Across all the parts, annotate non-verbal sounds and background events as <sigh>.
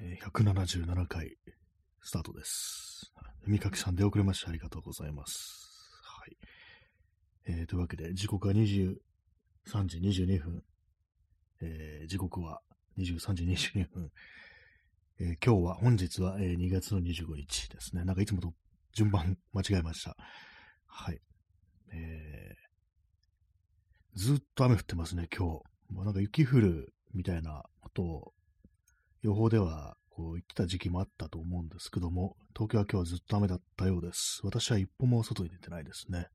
177回スタートです。耳かきさんで遅れましてありがとうございます。はい。えーというわけで、時刻は23時22分。えー時刻は23時22分。えー今日は、本日は、えー2月の25日ですね。なんかいつもと順番間違えました。はい。えーずっと雨降ってますね、今日。もうなんか雪降るみたいなことを予報ではこう言ってた時期もあったと思うんですけども、東京は今日はずっと雨だったようです。私は一歩も外に出てないですね。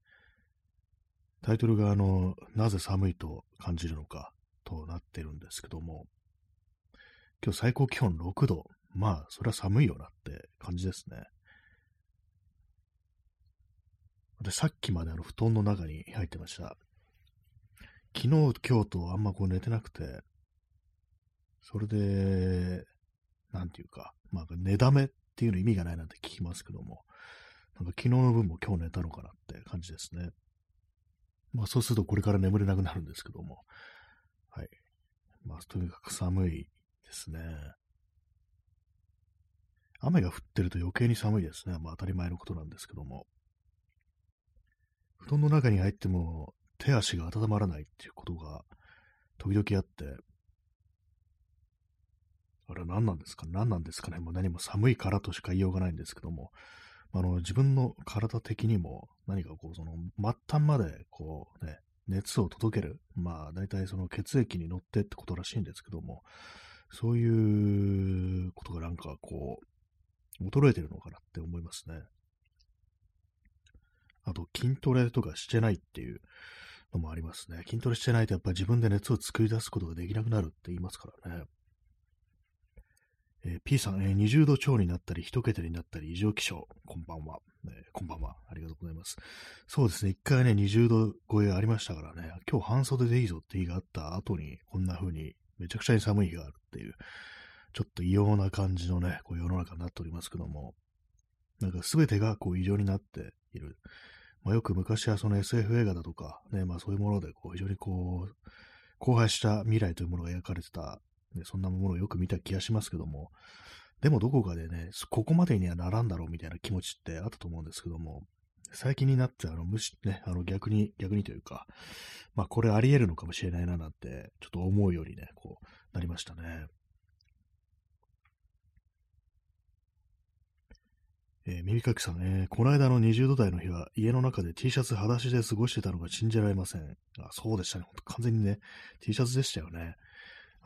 タイトルがあの、なぜ寒いと感じるのかとなってるんですけども、今日最高気温6度。まあ、それは寒いよなって感じですね。で、さっきまであの布団の中に入ってました。昨日、今日とあんまこう寝てなくて、それで、なんていうか、まあ、寝だめっていうの意味がないなんて聞きますけども、なんか昨日の分も今日寝たのかなって感じですね。まあそうするとこれから眠れなくなるんですけども、はい。まあとにかく寒いですね。雨が降ってると余計に寒いですね。まあ当たり前のことなんですけども。布団の中に入っても手足が温まらないっていうことが時々あって、あれ何なんですか？何なんですかね？もう何も寒いからとしか言いようがないんですけども、あの、自分の体的にも何かこう、その、末端までこうね、熱を届ける。まあ、大体その血液に乗ってってことらしいんですけども、そういうことがなんかこう、衰えてるのかなって思いますね。あと、筋トレとかしてないっていうのもありますね。筋トレしてないとやっぱり自分で熱を作り出すことができなくなるって言いますからね。えー P さん、えー20度超になったり、1桁になったり、異常気象。こんばんは、えーこんばんは。ありがとうございます。そうですね。一回ね、20度超えありましたからね。今日半袖でいいぞって日があった後に、こんな風にめちゃくちゃに寒い日があるっていう、ちょっと異様な感じのね、こう世の中になっておりますけども、なんか全てがこう異常になっている。まあ、よく昔はその SF 映画だとか、ね、まあそういうものでこう非常にこう、荒廃した未来というものが描かれてたね、そんなものをよく見た気がしますけども、でもどこかでね、ここまでにはならんだろうみたいな気持ちってあったと思うんですけども、最近になって、あの、むし、ね、あの、逆に、逆にというか、まあ、これあり得るのかもしれないななんて、ちょっと思うようにね、こう、なりましたね。えー耳かきさん、えーこの間の20度台の日は家の中で T シャツ裸足で過ごしてたのが信じられません。あそうでしたね。完全にね、T シャツでしたよね。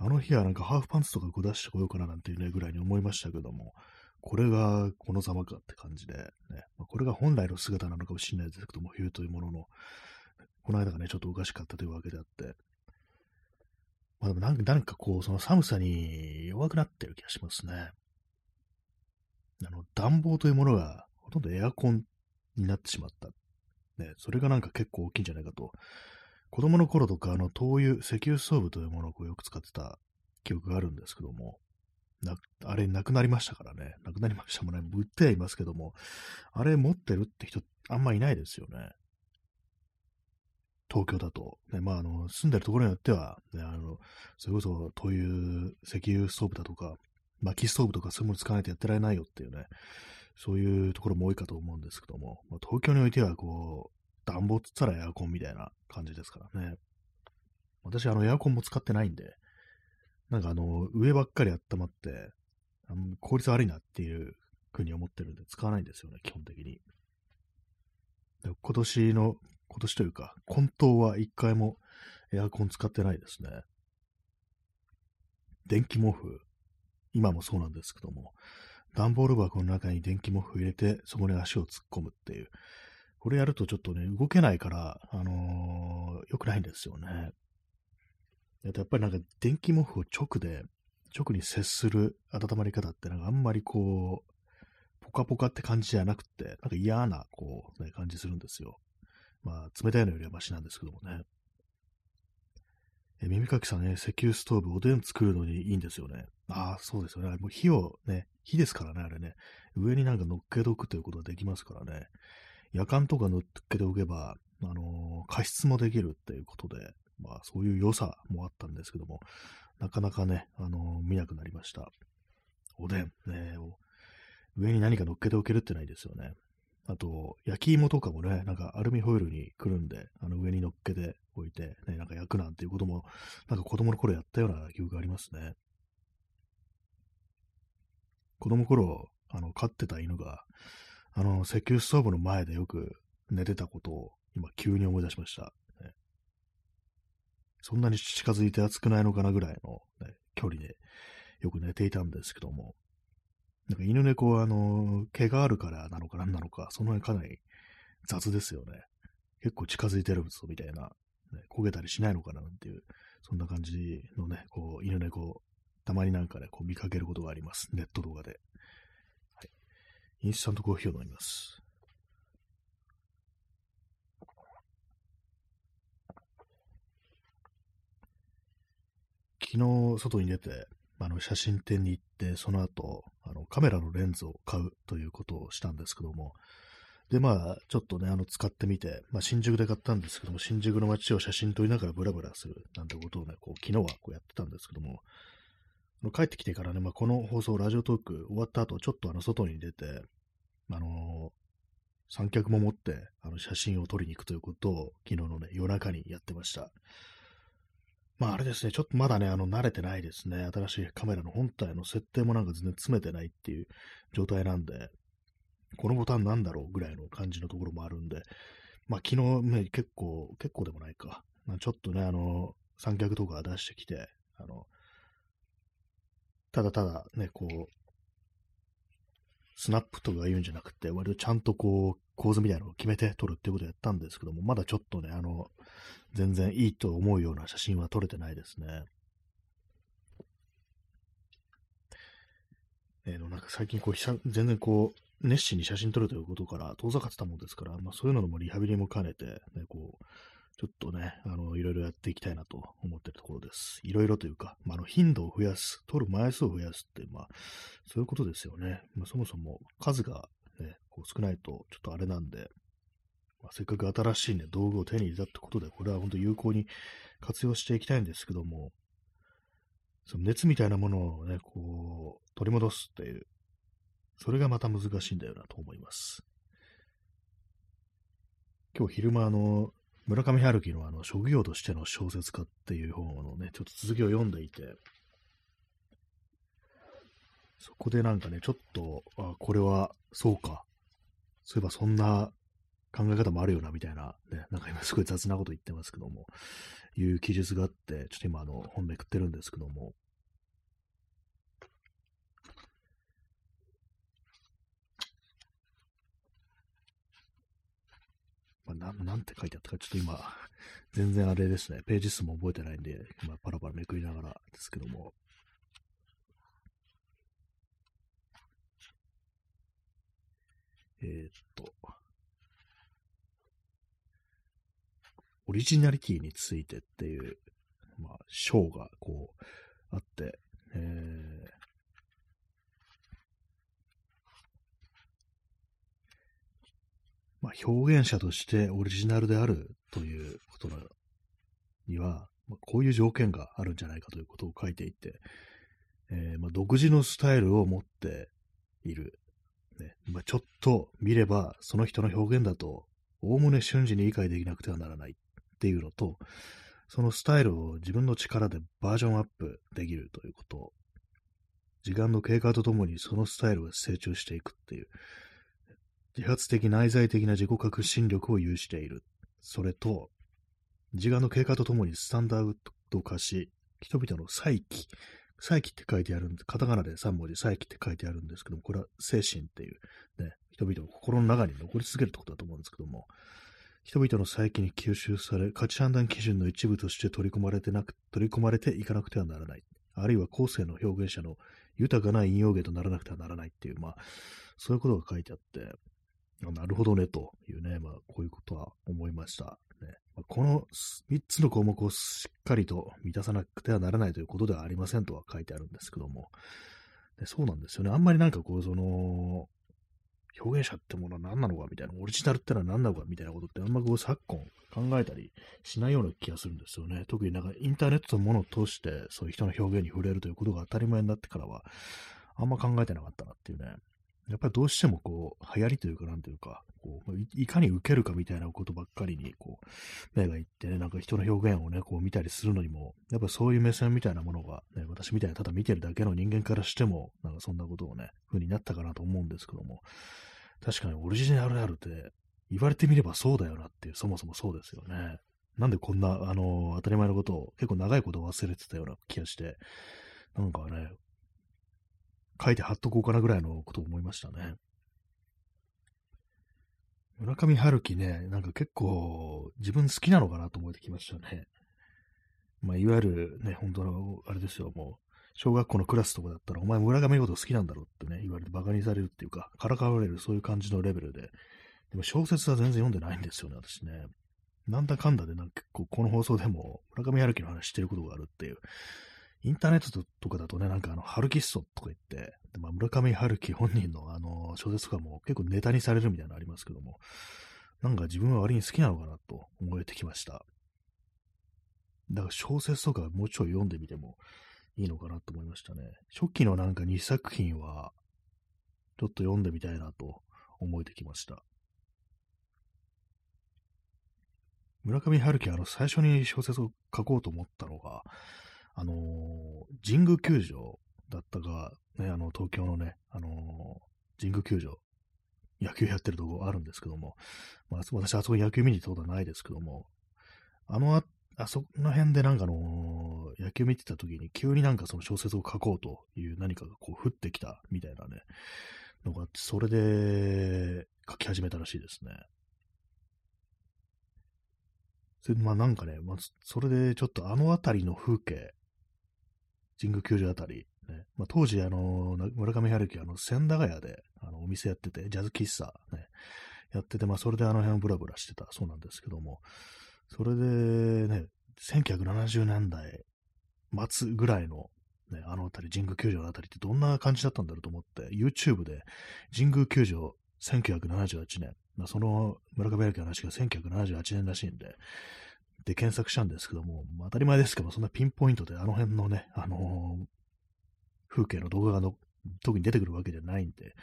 あの日はなんかハーフパンツとか出してこようかななんていうねぐらいに思いましたけども、これがこのざまかって感じで、ね、まあこれが本来の姿なのかもしれないですけども、冬というものの、この間がね、ちょっとおかしかったというわけであって、まあでもなんかなんかこう、その寒さに弱くなってる気がしますね。あの、暖房というものがほとんどエアコンになってしまった。ね、それがなんか結構大きいんじゃないかと子供の頃とか、あの、灯油、石油ストーブというものをこうよく使ってた記憶があるんですけども、なあれ、なくなりましたからね。なくなりましたもんね。売ってはいますけども、あれ持ってるって人、あんまいないですよね。東京だと。ね、まあ、あの、住んでるところによっては、ね、あの、それこそ灯油、石油ストーブだとか、薪ストーブとかそういうもの使わないとやってられないよっていうね、そういうところも多いかと思うんですけども、まあ、東京においては、こう、暖房つったらエアコンみたいな感じですからね。私、あの、エアコンも使ってないんで、なんかあの、上ばっかり温まって、あの効率悪いなっていうふうに思ってるんで、使わないんですよね、基本的に。で今年の、今年というか、本当は一回もエアコン使ってないですね。電気毛布、今もそうなんですけども、段ボール箱の中に電気毛布入れて、そこに足を突っ込むっていう。これやるとちょっとね、動けないから、あのー良くないんですよね。やっぱりなんか電気毛布を直で、直に接する温まり方ってなんかあんまりこう、ポカポカって感じじゃなくて、なんか嫌な、こう、ね、感じするんですよ。まあ、冷たいのよりはマシなんですけどもね。え耳かきさんね、石油ストーブ、おでん作るのにいいんですよね。ああ、そうですよね。もう火をね、火ですからね、あれね。上になんか乗っけておくということができますからね。夜間とか乗っけておけば、あのー加湿もできるっていうことで、まあそういう良さもあったんですけども、なかなかね、あのー見なくなりました。おでん、ね、上に何か乗っけておけるってないですよね。あと、焼き芋とかもね、なんかアルミホイルにくるんで、あの上に乗っけておいて、ね、なんか焼くなんていうことも、なんか子供の頃やったような記憶がありますね。子供の頃、あの、飼ってた犬が、あの、石油ストーブの前でよく寝てたことを、今急に思い出しました。ね、そんなに近づいて暑くないのかなぐらいの、ね、距離でよく寝ていたんですけども、なんか犬猫は、あの、毛があるからなのか何なのか、その辺かなり雑ですよね。結構近づいてるぞみたいな、ね、焦げたりしないのかななんていう、そんな感じのね、こう、犬猫、たまになんかね、こう見かけることがあります。ネット動画で。インスタントコーヒーを飲みます。昨日、外に出て、あの、写真展に行って、その後、あの、カメラのレンズを買うということをしたんですけども、で、まあ、ちょっとね、あの、使ってみて、まあ、新宿で買ったんですけども、新宿の街を写真撮りながらブラブラするなんてことをね、こう、昨日はこうやってたんですけども、帰ってきてからね、まあ、この放送、ラジオトーク終わった後、ちょっとあの、外に出て、あのー、三脚も持って、あの、写真を撮りに行くということを、昨日のね、夜中にやってました。まああれですね、ちょっとまだね、あの、慣れてないですね。新しいカメラの本体の設定もなんか全然詰めてないっていう状態なんで、このボタンなんだろうぐらいの感じのところもあるんで、まあ昨日ね、結構、結構でもないか。まあ、ちょっとね、あの、三脚とか出してきて、あの、ただただね、こう、スナップとか言うんじゃなくて、割とちゃんとこう、構図みたいなのを決めて撮るっていうことをやったんですけども、まだちょっとね、あの、全然いいと思うような写真は撮れてないですね。えー、なんか最近こう、全然こう、熱心に写真撮るということから遠ざかってたもんですから、まあそういうのもリハビリも兼ねて、ね、こう、ちょっとね、あの、いろいろやっていきたいなと思ってるところです。いろいろというか、まあ、あの、頻度を増やす、取る枚数を増やすって、まあ、そういうことですよね。まあ、そもそも数がね、こう少ないとちょっとあれなんで、まあ、せっかく新しいね、道具を手に入れたってことで、これは本当有効に活用していきたいんですけども、その熱みたいなものをね、こう、取り戻すっていう、それがまた難しいんだよなと思います。今日昼間あの、村上春樹のあの、職業としての小説家っていう本のね、ちょっと続きを読んでいて、そこでなんかね、ちょっと、あ、これは、そうか。そういえばそんな考え方もあるよな、みたいな、ね、なんか今 <laughs> すごい雑なこと言ってますけども、いう記述があって、ちょっと今あの、本めくってるんですけども、ななんて書いてあったか、ちょっと今、全然あれですね、ページ数も覚えてないんで、今パラパラめくりながらですけども、えー、っと、オリジナリティについてっていう、まあ、章がこう、あって、えー、まあ、表現者としてオリジナルであるということには、まあ、こういう条件があるんじゃないかということを書いていて、えー、まあ、独自のスタイルを持っている。ねまあ、ちょっと見ればその人の表現だと、おおむね瞬時に理解できなくてはならないっていうのと、そのスタイルを自分の力でバージョンアップできるということ。時間の経過とともにそのスタイルが成長していくっていう、自発的内在的な自己革新力を有している。それと、時間の経過とともにスタンダード化し、人々の再起、再起って書いてあるんです、カタカナで3文字再起って書いてあるんですけども、これは精神っていう、ね、人々の心の中に残り続けるってことだと思うんですけども、人々の再起に吸収され、価値判断基準の一部として取り込まれてなく、取り込まれていかなくてはならない。あるいは後世の表現者の豊かな引用源とならなくてはならないっていう、まあ、そういうことが書いてあって、なるほどね、というね、まあ、こういうことは思いました。ねま、この3つの項目をしっかりと満たさなくてはならないということではありませんとは書いてあるんですけども、でそうなんですよね。あんまりなんかこう、その、表現者ってものは何なのかみたいな、オリジナルってのは何なのかみたいなことってあんまこう昨今考えたりしないような気がするんですよね。特になんかインターネットのものを通してそういう人の表現に触れるということが当たり前になってからは、あんま考えてなかったなっていうね。やっぱりどうしてもこう、流行りというか、なんというか、こういかに受けるかみたいなことばっかりに、こう、目がいってね、なんか人の表現をね、こう見たりするのにも、やっぱそういう目線みたいなものが、ね、私みたいなただ見てるだけの人間からしても、なんかそんなことをね、風になったかなと思うんですけども、確かにオリジナルであるって言われてみればそうだよなっていう、そもそもそうですよね。なんでこんな、あの、当たり前のことを結構長いこと忘れてたような気がして、なんかね、書いて貼っとこうかなぐらいのことを思いましたね。村上春樹ね、なんか結構自分好きなのかなと思ってきましたね。まあ、いわゆるね、本当の、あれですよ、もう、小学校のクラスとかだったら、お前村上のこと好きなんだろうってね、言われて馬鹿にされるっていうか、からかわれるそういう感じのレベルで、でも小説は全然読んでないんですよね、私ね。なんだかんだで、なんか結構この放送でも村上春樹の話してることがあるっていう。インターネットとかだとね、なんかあの、春樹ッソとか言って、まあ、村上春樹本人のあの、小説とかも結構ネタにされるみたいなのありますけども、なんか自分は割に好きなのかなと思えてきました。だから小説とかもうちょい読んでみてもいいのかなと思いましたね。初期のなんか2作品は、ちょっと読んでみたいなと思えてきました。村上春樹、あの、最初に小説を書こうと思ったのが、あのー、神宮球場だったか、ね、あの、東京のね、あのー、神宮球場、野球やってるとこあるんですけども、まあ、私、あそこ野球見に行ったことはないですけども、あの、ああそこの辺でなんかあのー、野球見てた時に急になんかその小説を書こうという何かがこう降ってきたみたいなね、のがあって、それで書き始めたらしいですね。それまあなんかね、まあ、それでちょっとあの辺りの風景、神宮球場あたり、ね、まあ、当時、あの、村上春樹、あの、千駄ヶ谷で、あの、お店やってて、ジャズ喫茶、ね、やってて、まあ、それであの辺をブラブラしてたそうなんですけども、それでね、1970年代末ぐらいの、ね、あの辺り、神宮球場の辺りってどんな感じだったんだろうと思って、YouTube で神宮球場1978年、まあ、その村上春樹の話が1978年らしいんで、で検索したんですけども、当たり前ですけども、そんなピンポイントであの辺のね、あのー、風景の動画がの特に出てくるわけじゃないんで、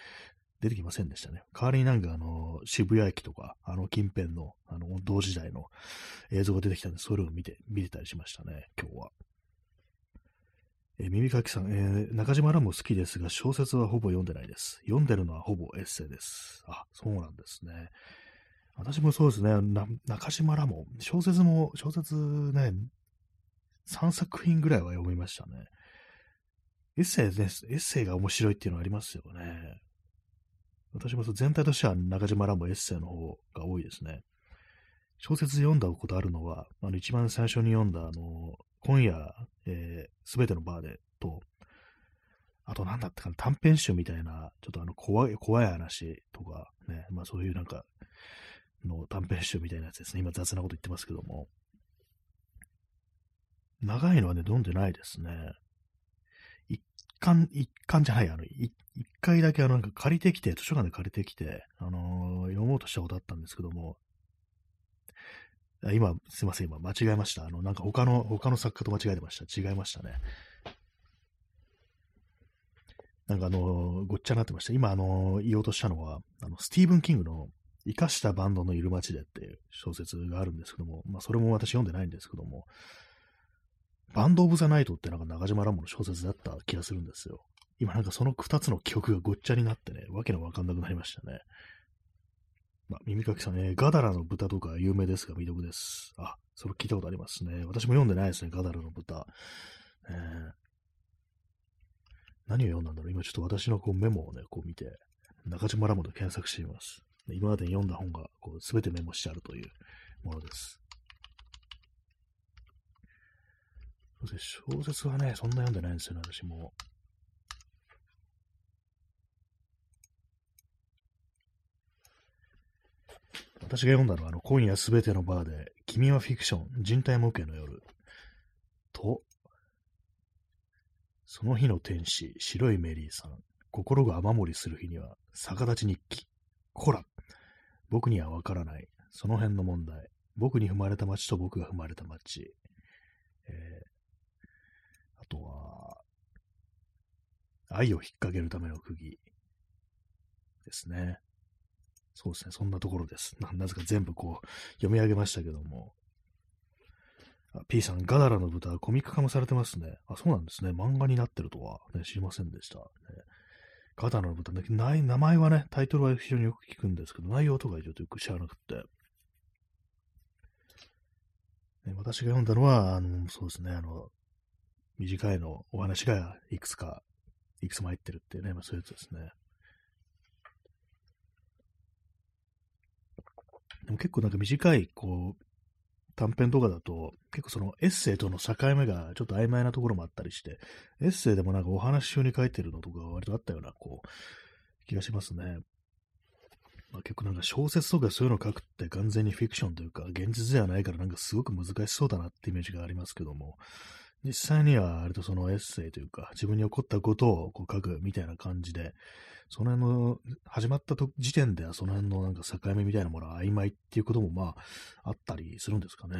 出てきませんでしたね。代わりになんかあの、渋谷駅とか、あの近辺の、あの、同時代の映像が出てきたんで、それを見て、見てたりしましたね、今日は。え、耳かきさん、えー、中島らも好きですが、小説はほぼ読んでないです。読んでるのはほぼエッセイです。あ、そうなんですね。私もそうですね。中島らも、小説も、小説ね、3作品ぐらいは読みましたね。エッセイです。エッセイが面白いっていうのはありますよね。私も全体としては中島らもエッセイの方が多いですね。小説読んだことあるのは、あの一番最初に読んだ、あの、今夜、えす、ー、べてのバーでと、あと何だったかな、短編集みたいな、ちょっとあの怖い、怖い話とか、ね、まあそういうなんか、の短編集みたいなやつですね。今雑なこと言ってますけども。長いのはね、読んでないですね。一巻、一巻じゃない、あの、一回だけあの、なんか借りてきて、図書館で借りてきて、あのー、読もうとしたことあったんですけども、今、すいません、今間違えました。あの、なんか他の、他の作家と間違えてました。違いましたね。なんかあのー、ごっちゃになってました。今、あのー、言おうとしたのは、あの、スティーブン・キングの生かしたバンドのいる街でっていう小説があるんですけども、まあ、それも私読んでないんですけども、バンド・オブ・ザ・ナイトってなんか中島ラモの小説だった気がするんですよ。今なんかその二つの記憶がごっちゃになってね、わけのわかんなくなりましたね。まあ、耳かきさんね、ガダラの豚とか有名ですが魅力です。あ、それ聞いたことありますね。私も読んでないですね、ガダラの豚。えー、何を読んだんだろう今ちょっと私のこうメモをね、こう見て、中島ラモで検索してみます。今までに読んだ本がこう全てメモしてあるというものです。そうです小説はね、そんな読んでないんですよね、私も。私が読んだのは、あの、今夜すべてのバーで、君はフィクション、人体模型の夜。と、その日の天使、白いメリーさん、心が雨漏りする日には、逆立ち日記。こら、僕にはわからない。その辺の問題。僕に踏まれた街と僕が踏まれた街。えー、あとは、愛を引っ掛けるための釘ですね。そうですね。そんなところです。なぜか全部こう、読み上げましたけども。P さん、ガダラの豚、コミック化もされてますね。あ、そうなんですね。漫画になってるとは、ね、知りませんでした。ね、ガダラの豚、ね、ない、名前はね、タイトルは非常によく聞くんですけど、内容とかちょっとよく知らなくて。ね、私が読んだのは、あの、そうですね、あの、短いのお話がいくつか、いくつも入ってるっていうね、まあ、そういうやつですね。でも結構なんか短い、こう、短編とかだと、結構そのエッセイとの境目がちょっと曖昧なところもあったりして、エッセイでもなんかお話中に書いてるのとか割とあったような、こう、気がしますね。まあ、結構なんか小説とかそういうの書くって完全にフィクションというか、現実ではないからなんかすごく難しそうだなってイメージがありますけども、実際には割とそのエッセイというか、自分に起こったことをこう書くみたいな感じで、その辺の、始まった時点ではその辺のなんか境目みたいなものは曖昧っていうこともまあ、あったりするんですかね。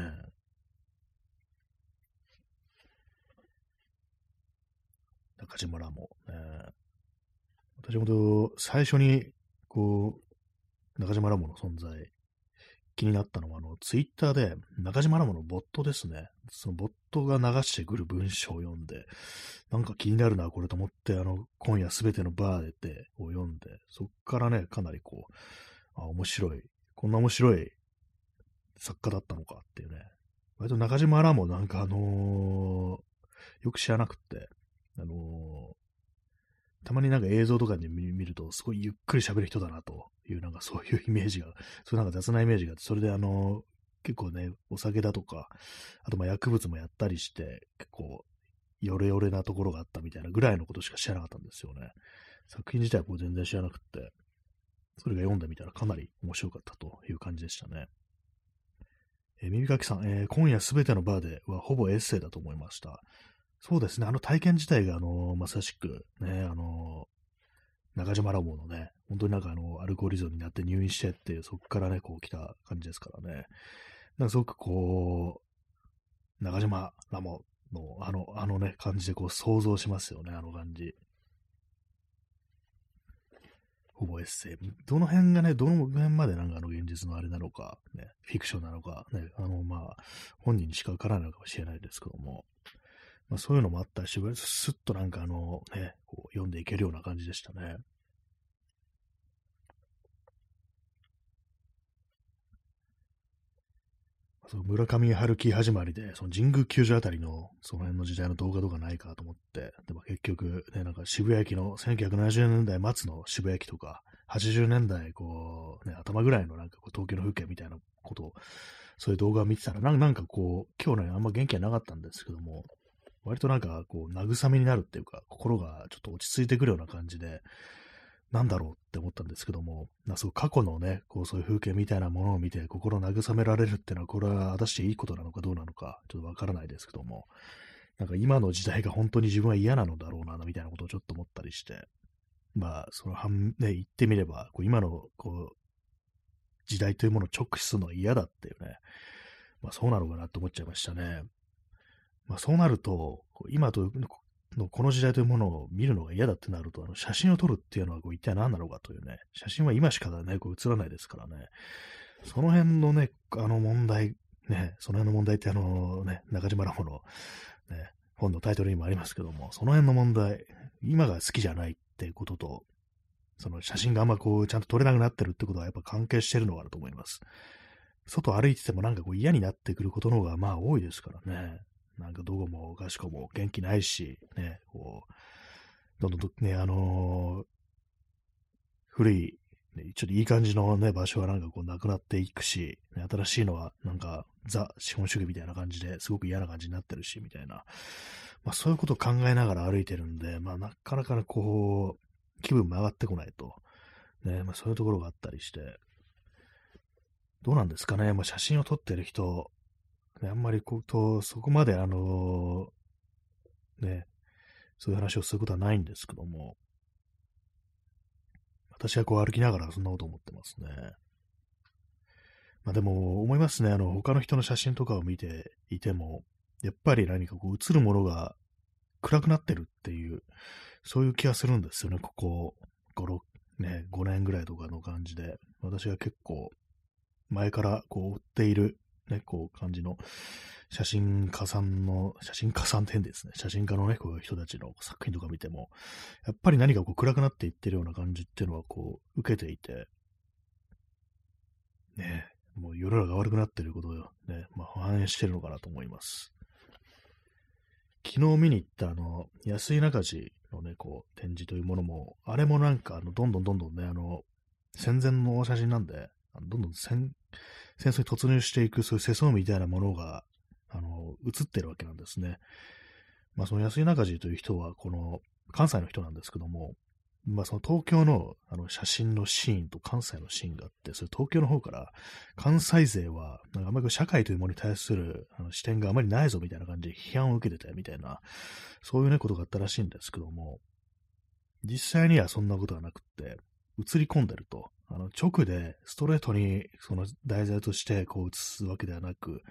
中島らも、ね。私もと最初に、こう、中島らもの存在気になったのは、あの、ツイッターで中島ラモのボットですね。そのボットが流してくる文章を読んで、なんか気になるな、これと思って、あの、今夜すべてのバーでてを読んで、そっからね、かなりこう、あ、面白い。こんな面白い作家だったのかっていうね。割と中島らもなんかあのー、よく知らなくって、あのー、たまになんか映像とかで見ると、すごいゆっくり喋る人だなという、なんかそういうイメージが、そういうなんか雑なイメージがあって、それであの、結構ね、お酒だとか、あとまあ薬物もやったりして、結構、ヨレヨレなところがあったみたいなぐらいのことしか知らなかったんですよね。作品自体はこう全然知らなくって、それが読んでみたらかなり面白かったという感じでしたね。え、耳かきさん、えー、今夜すべてのバーではほぼエッセイだと思いました。そうですね、あの体験自体が、あの、まさしく、ね、あのー、中島ラボのね、本当になんかあの、アルコーリズムになって入院してって、そこからね、こう来た感じですからね。なんかすごくこう、中島ラモの、あの、あのね、感じでこう想像しますよね、あの感じ。ほぼエッセイ。どの辺がね、どの辺までなんかあの現実のあれなのか、ね、フィクションなのか、ね、あの、まあ、本人にしかわからないのかもしれないですけども、まあ、そういうのもあったりし、すっとなんかあの、ね、こう読んでいけるような感じでしたね。その村上春樹始まりで、その神宮球場あたりの、その辺の時代の動画とかないかと思って、でも結局、ね、なんか渋谷駅の1970年代末の渋谷駅とか、80年代、こう、ね、頭ぐらいのなんかこう東京の風景みたいなことを、そういう動画を見てたら、なんかこう、今日ね、あんま元気はなかったんですけども、割となんかこう、慰めになるっていうか、心がちょっと落ち着いてくるような感じで、なんだろうって思ったんですけども、なそう過去のね、こうそういう風景みたいなものを見て心慰められるっていうのは、これは果たしていいことなのかどうなのか、ちょっとわからないですけども、なんか今の時代が本当に自分は嫌なのだろうな、みたいなことをちょっと思ったりして、まあ、その半、ね、言ってみれば、こう今の、こう、時代というものを直視するのは嫌だっていうね、まあそうなのかなって思っちゃいましたね。まあ、そうなると、今とのこの時代というものを見るのが嫌だってなると、あの写真を撮るっていうのはこう一体何なのかというね、写真は今しかね、こう映らないですからね、その辺のね、あの問題、ね、その辺の問題ってあのね、中島ラモの、ね、本のタイトルにもありますけども、その辺の問題、今が好きじゃないってことと、その写真があんまこう、ちゃんと撮れなくなってるってことはやっぱ関係してるのかなと思います。外歩いててもなんかこう嫌になってくることの方がまあ多いですからね。なんかどこもかしこも元気ないし、ね、こう、どんどんね、あのー、古い、ね、ちょっといい感じのね、場所はなんかこうなくなっていくし、ね、新しいのはなんかザ資本主義みたいな感じですごく嫌な感じになってるし、みたいな。まあそういうことを考えながら歩いてるんで、まあなかなかこう、気分も上がってこないと。ね、まあそういうところがあったりして、どうなんですかね、まあ写真を撮ってる人、あんまりこうと、そこまであの、ね、そういう話をすることはないんですけども、私はこう歩きながらそんなこと思ってますね。まあでも思いますね、あの、他の人の写真とかを見ていても、やっぱり何かこう映るものが暗くなってるっていう、そういう気がするんですよね、ここ5、6、ね、5年ぐらいとかの感じで。私が結構、前からこう追っている、ね、こう感じの写真家さんの、写真家さんってですね、写真家のね、こういう人たちの作品とか見ても、やっぱり何かこう暗くなっていってるような感じっていうのはこう受けていて、ね、もう世の中が悪くなってることをね、まあ、反映してるのかなと思います。昨日見に行ったあの、安井中地のね、こう、展示というものも、あれもなんか、あの、どんどんどんどんね、あの、戦前の写真なんで、どんどん戦戦争に突入していく、そういう世相みたいなものが、あの、映ってるわけなんですね。まあ、その安井中地という人は、この、関西の人なんですけども、まあ、その東京のあの写真のシーンと関西のシーンがあって、それ東京の方から関西勢は、なんかあんまり社会というものに対するあの視点があまりないぞみたいな感じで批判を受けてたみたいな、そういうね、ことがあったらしいんですけども、実際にはそんなことはなくって、映り込んでると、あの直でストレートにその題材としてこう映すわけではなく、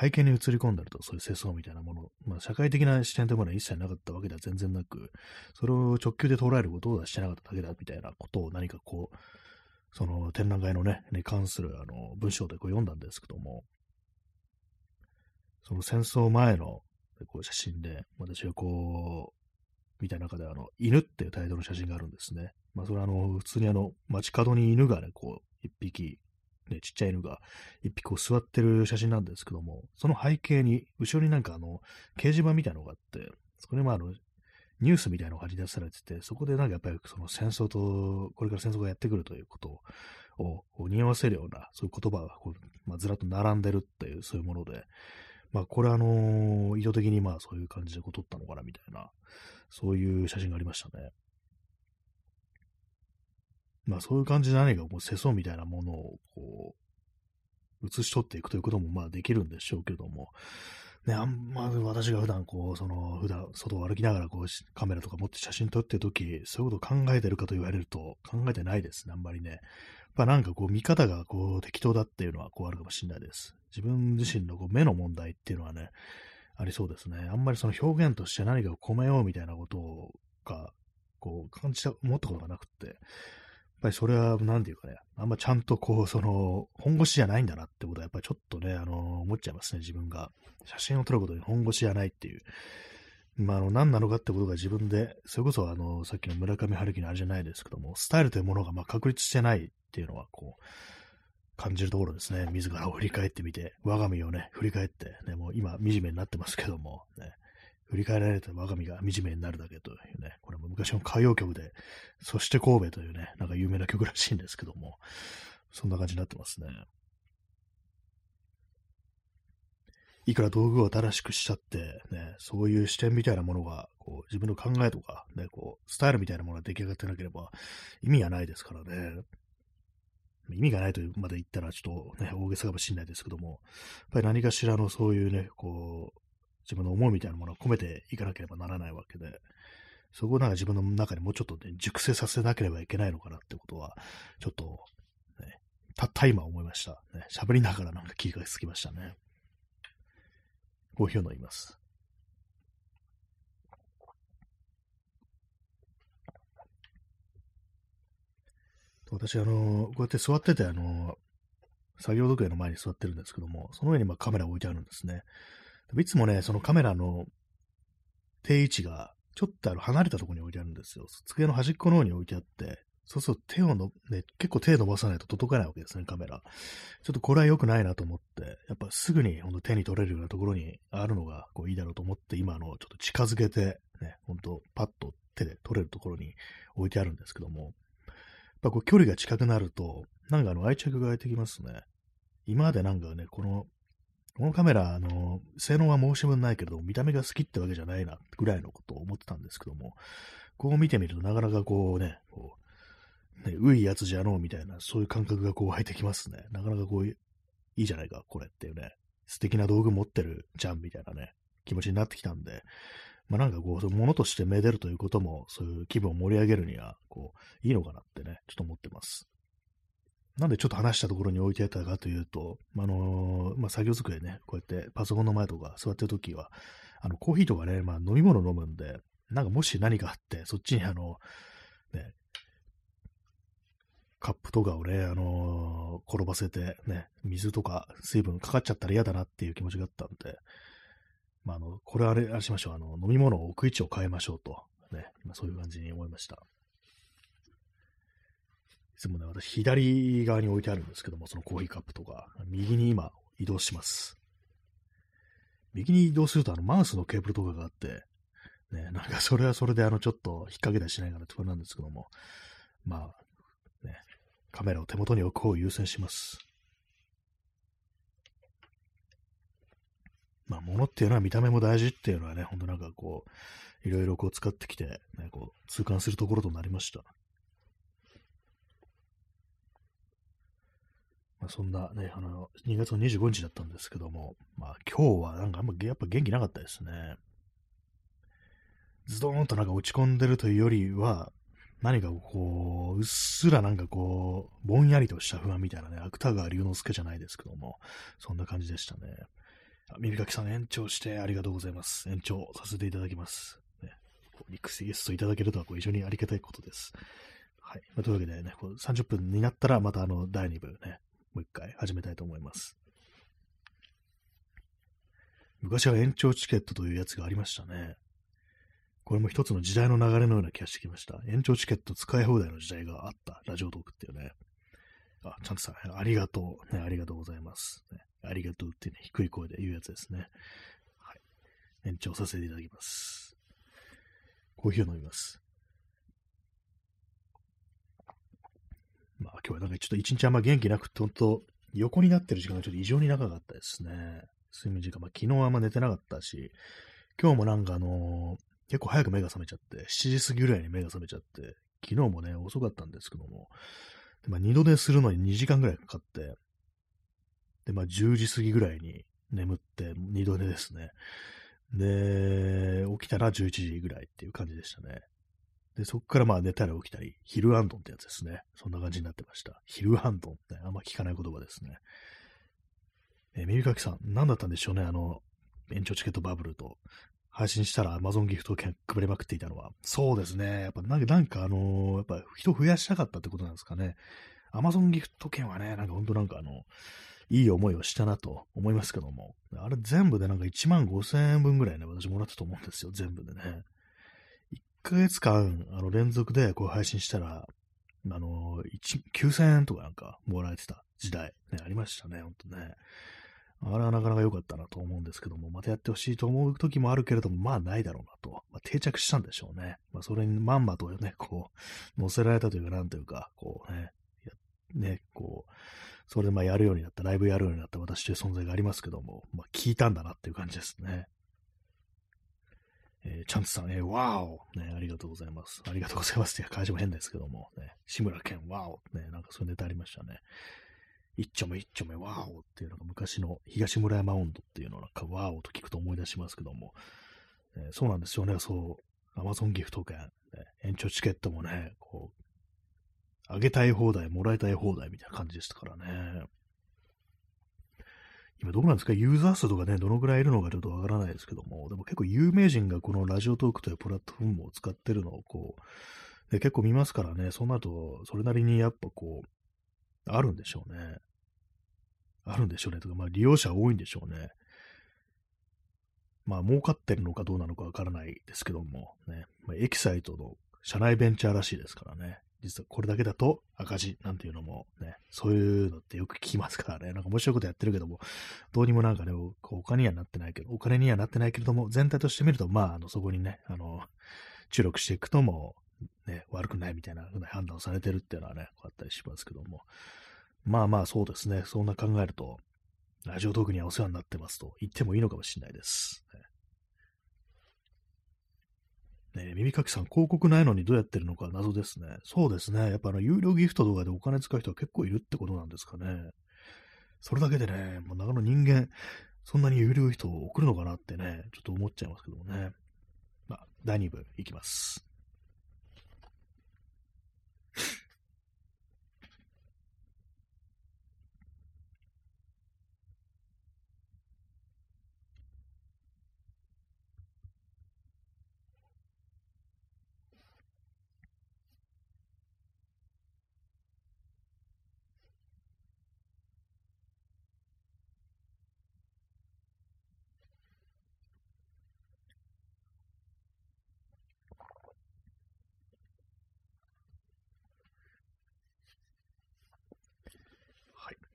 背景に映り込んだりと、そういう世相みたいなもの、まあ、社会的な視点というものは一切なかったわけでは全然なく、それを直球で捉えることはしてなかっただけだみたいなことを何かこう、その展覧会のね、に関するあの文章でこう読んだんですけども、その戦争前のこう写真で、私がこうう、見た中であの、犬っていうタイトルの写真があるんですね。まあ、それはあの、普通にあの、街角に犬がね、こう、一匹ね、ちっちゃい犬が一匹こう座ってる写真なんですけども、その背景に、後ろになんかあの、掲示板みたいなのがあって、そこにまああの、ニュースみたいなのが張り出されてて、そこでなんかやっぱりその戦争と、これから戦争がやってくるということを、を匂わせるような、そういう言葉がこう、まあ、ずらっと並んでるっていう、そういうもので、まあこれあのー、意図的にまあそういう感じでこう撮ったのかなみたいな、そういう写真がありましたね。まあそういう感じで何かこう世相みたいなものをこう、写し取っていくということもまあできるんでしょうけども、ね、あんま私が普段こう、その、普段外を歩きながらこう、カメラとか持って写真撮ってるとき、そういうことを考えてるかと言われると、考えてないですね、あんまりね。やっぱなんかこう、見方がこう、適当だっていうのはこうあるかもしれないです。自分自身のこう目の問題っていうのはね、ありそうですね。あんまりその表現として何かを込めようみたいなことが、こう、感じた、思ったことがなくって、やっぱりそれは、なんていうかね、あんまちゃんとこう、その、本腰じゃないんだなってことは、やっぱりちょっとね、あの、思っちゃいますね、自分が。写真を撮ることに本腰じゃないっていう。まあ、あの、何なのかってことが自分で、それこそ、あの、さっきの村上春樹のあれじゃないですけども、スタイルというものが、まあ、確立してないっていうのは、こう、感じるところですね。自らを振り返ってみて、我が身をね、振り返って、ね、もう今、惨めになってますけども、ね、振り返られた我が身が惨めになるだけというね、これも昔の歌謡曲で、そして神戸というね、なんか有名な曲らしいんですけども、そんな感じになってますね。いくら道具を正しくしちゃって、ね、そういう視点みたいなものが、こう、自分の考えとか、ね、こう、スタイルみたいなものが出来上がってなければ、意味がないですからね。意味がないとまで言ったらちょっとね、大げさかもしれないですけども、やっぱり何かしらのそういうね、こう、自分の思いみたいなものを込めていかなければならないわけで、そこをなんか自分の中にもうちょっとね、熟成させなければいけないのかなってことは、ちょっと、ね、たった今思いました。ね、喋りながらなんか気がつきましたね。コーヒーを飲みます。私、あの、こうやって座ってて、あの、作業机の前に座ってるんですけども、その上にまカメラ置いてあるんですね。いつもね、そのカメラの定位置がちょっとあの離れたところに置いてあるんですよ。机の端っこの方に置いてあって、そうすると手をの、ね、結構手伸ばさないと届かないわけですね、カメラ。ちょっとこれは良くないなと思って、やっぱすぐにほんと手に取れるようなところにあるのがこういいだろうと思って、今のちょっと近づけて、ね、ほんとパッと手で取れるところに置いてあるんですけども、ぱこう距離が近くなると、なんかあの愛着が湧いてきますね。今までなんかね、このこのカメラ、あの、性能は申し分ないけど、見た目が好きってわけじゃないな、ぐらいのことを思ってたんですけども、こう見てみるとなかなかこうね、こう、ね、ういやつじゃのうみたいな、そういう感覚がこう湧いてきますね。なかなかこう、いいじゃないか、これっていうね、素敵な道具持ってるじゃん、みたいなね、気持ちになってきたんで、まあなんかこう、物としてめでるということも、そういう気分を盛り上げるには、こう、いいのかなってね、ちょっと思ってます。なんでちょっと話したところに置いてあったかというと、あのー、まあ、作業机ね、こうやってパソコンの前とか座ってるときは、あの、コーヒーとかね、まあ飲み物飲むんで、なんかもし何かあって、そっちにあの、ね、カップとかをね、あのー、転ばせて、ね、水とか水分かかっちゃったら嫌だなっていう気持ちがあったんで、まあ、あの、これあれ、あれしましょう。あの、飲み物を置く位置を変えましょうと。ね、ま、そういう感じに思いました。いつもね、私、左側に置いてあるんですけども、そのコーヒーカップとか、右に今、移動します。右に移動すると、あの、マウスのケーブルとかがあって、ね、なんかそれはそれで、あの、ちょっと引っ掛けたりしないかなって不安なんですけども、まあ、ね、カメラを手元に置く方を優先します。まあ、物っていうのは見た目も大事っていうのはね、ほんとなんかこう、いろいろこう使ってきて、ね、こう、痛感するところとなりました。まあ、そんなね、あの、2月の25日だったんですけども、まあ今日はなんかあんまやっぱ元気なかったですね。ズドーンとなんか落ち込んでるというよりは、何かこう、うっすらなんかこう、ぼんやりとした不安みたいなね、芥川龍之介じゃないですけども、そんな感じでしたね。耳かきさん延長してありがとうございます。延長させていただきます。ね、リクエストいただけるとはこう非常にありがたいことです。はい。まあ、というわけでね、こう30分になったらまたあの第2部ね、もう一回始めたいと思います。昔は延長チケットというやつがありましたね。これも一つの時代の流れのような気がしてきました。延長チケット使い放題の時代があった。ラジオトークっていうね。あ、ちゃんとさん、ありがとう。ね、ありがとうございます。ね、ありがとうってね、低い声で言うやつですね。はい。延長させていただきます。コーヒーを飲みます。まあ今日はなんかちょっと一日あんま元気なくて、ほんと横になってる時間がちょっと異常に長かったですね。睡眠時間。まあ昨日あんま寝てなかったし、今日もなんかあのー、結構早く目が覚めちゃって、7時過ぎぐらいに目が覚めちゃって、昨日もね、遅かったんですけども、まあ、二度寝するのに2時間ぐらいかかって、で、まあ、10時過ぎぐらいに眠って、二度寝ですね。で、起きたら11時ぐらいっていう感じでしたね。で、そこからまあ寝たら起きたり、ヒルアンドンってやつですね。そんな感じになってました。ヒルアンドンってあんま聞かない言葉ですね。えー、耳かきさん、何だったんでしょうね、あの、延長チケットバブルと、配信したら Amazon ギフト券配りまくっていたのは。そうですね。やっぱなんか、なんかあのー、やっぱ人増やしたかったってことなんですかね。Amazon ギフト券はね、なんかほんとなんかあの、いい思いをしたなと思いますけども。あれ全部でなんか1万5千円分ぐらいね、私もらったと思うんですよ。全部でね。1ヶ月間、あの、連続でこう配信したら、あの、9000円とかなんかもらえてた時代、ね、ありましたね、ほんとね。あれはなかなか良かったなと思うんですけども、またやってほしいと思う時もあるけれども、まあないだろうなと。まあ、定着したんでしょうね。まあそれにまんまとね、こう、乗せられたというか、なんというか、こうね、ね、こう、それでまあやるようになった、ライブやるようになった私という存在がありますけども、まあ聞いたんだなっていう感じですね。えー、チャンツさん、えー、ワオね、ありがとうございます。ありがとうございますって会社も変ですけども、ね、志村けん、ワオね、なんかそういうネタありましたね。一丁目一丁目、ワオっていうのが昔の東村山温度っていうのをなんかワーオと聞くと思い出しますけども、えー、そうなんですよね、そう、アマゾンギフト券、ね、延長チケットもね、こう、あげたい放題、もらいたい放題みたいな感じでしたからね。今どうなんですか？ユーザー数とかね、どのぐらいいるのかちょっとわからないですけども、でも結構有名人がこのラジオトークというプラットフォームを使ってるのをこう、結構見ますからね、そうなると、それなりにやっぱこう、あるんでしょうね。あるんでしょうね。とか、まあ、利用者多いんでしょうね。まあ、儲かってるのかどうなのかわからないですけども、ね。まあ、エキサイトの社内ベンチャーらしいですからね。実はこれだけだと赤字なんていうのもね、そういうのってよく聞きますからね。なんか面白いことやってるけども、どうにもなんかね、お金にはなってないけど、お金にはなってないけれども、全体として見ると、まあ、あの、そこにね、あの、注力していくとも、ね、悪くないみたいなな判断をされてるっていうのはね、こうあったりしますけども。まあまあそうですね。そんな考えると、ラジオトークにはお世話になってますと言ってもいいのかもしれないです。ね、ね耳かきさん、広告ないのにどうやってるのか謎ですね。そうですね。やっぱあの、有料ギフトとかでお金使う人は結構いるってことなんですかね。それだけでね、もう中の人間、そんなに有料ギフトを送るのかなってね、ちょっと思っちゃいますけどもね。まあ、第2部いきます。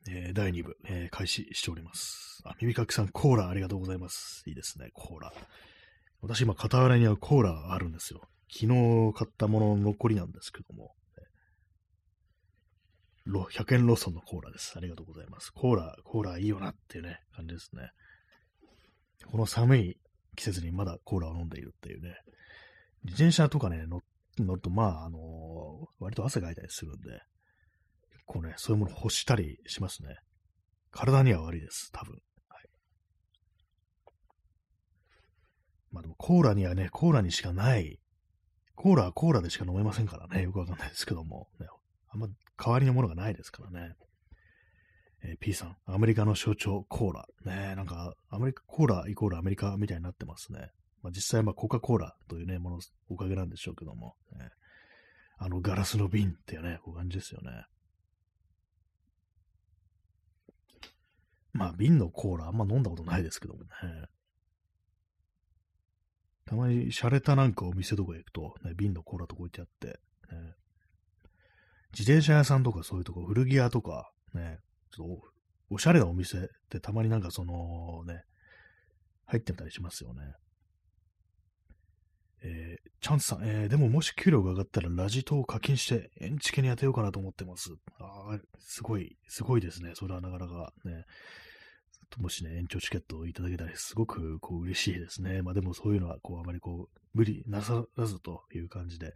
えー、第2部、えー、開始しております。あ、耳かきさん、コーラありがとうございます。いいですね、コーラ。私今、傍らにはコーラあるんですよ。昨日買ったものの残りなんですけども。100円ローソンのコーラです。ありがとうございます。コーラ、コーラいいよなっていうね、感じですね。この寒い季節にまだコーラを飲んでいるっていうね。自転車とかね、乗ると、まあ、あのー、割と汗かいたりするんで、構ね、そういうもの欲したりしますね。体には悪いです、多分。はい。まあでも、コーラにはね、コーラにしかない、コーラはコーラでしか飲めませんからね、よくわかんないですけども、ね、あんま代わりのものがないですからね。えー、P さん、アメリカの象徴、コーラ。ねなんか、アメリカ、コーライコールアメリカみたいになってますね。まあ、実際、まあ、コカ・コーラというね、もの、おかげなんでしょうけども、ね、あの、ガラスの瓶っていうね、こういう感じですよね。まあ、瓶のコーラあんま飲んだことないですけども。ね。たまに洒落たなんかお店とか行くと、ね、瓶のコーラとか置いてあって、ね、自転車屋さんとかそういうとこ、古着屋とか、ね、ちょっとおしゃれなお店ってたまになんかそのね、入ってたりしますよね。えー、チャンスさん、えー、でももし給料が上がったらラジトを課金してエンチケに当てようかなと思ってます。ああ、すごい、すごいですね。それはなかなかね。もしね、延長チケットをいただけたらすごくこう嬉しいですね。まあでもそういうのはこうあまりこう無理なさらずという感じで、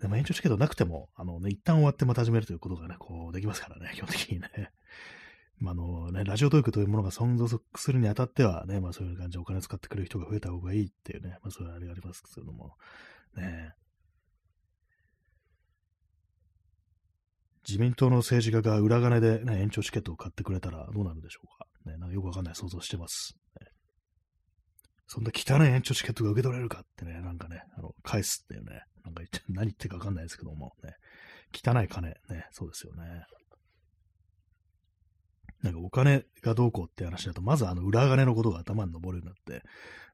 でも延長チケットなくても、あのね、一旦終わってまた始めるということがね、こうできますからね、基本的にね。まあ、のね、ラジオトークというものが存続するにあたってはね、まあそういう感じでお金使ってくれる人が増えた方がいいっていうね、まあそういうあれがありますけども、ね。自民党の政治家が裏金で、ね、延長チケットを買ってくれたらどうなるんでしょうか。ね、なんかよくわかんない想像してます。ね、そんな汚い延長チケットが受け取れるかってね、なんかね、あの、返すっていうね、なんか言って、何言ってかわかんないですけども、ね、汚い金、ね、そうですよね。なんかお金がどうこうって話だと、まずあの裏金のことが頭に上るようになって、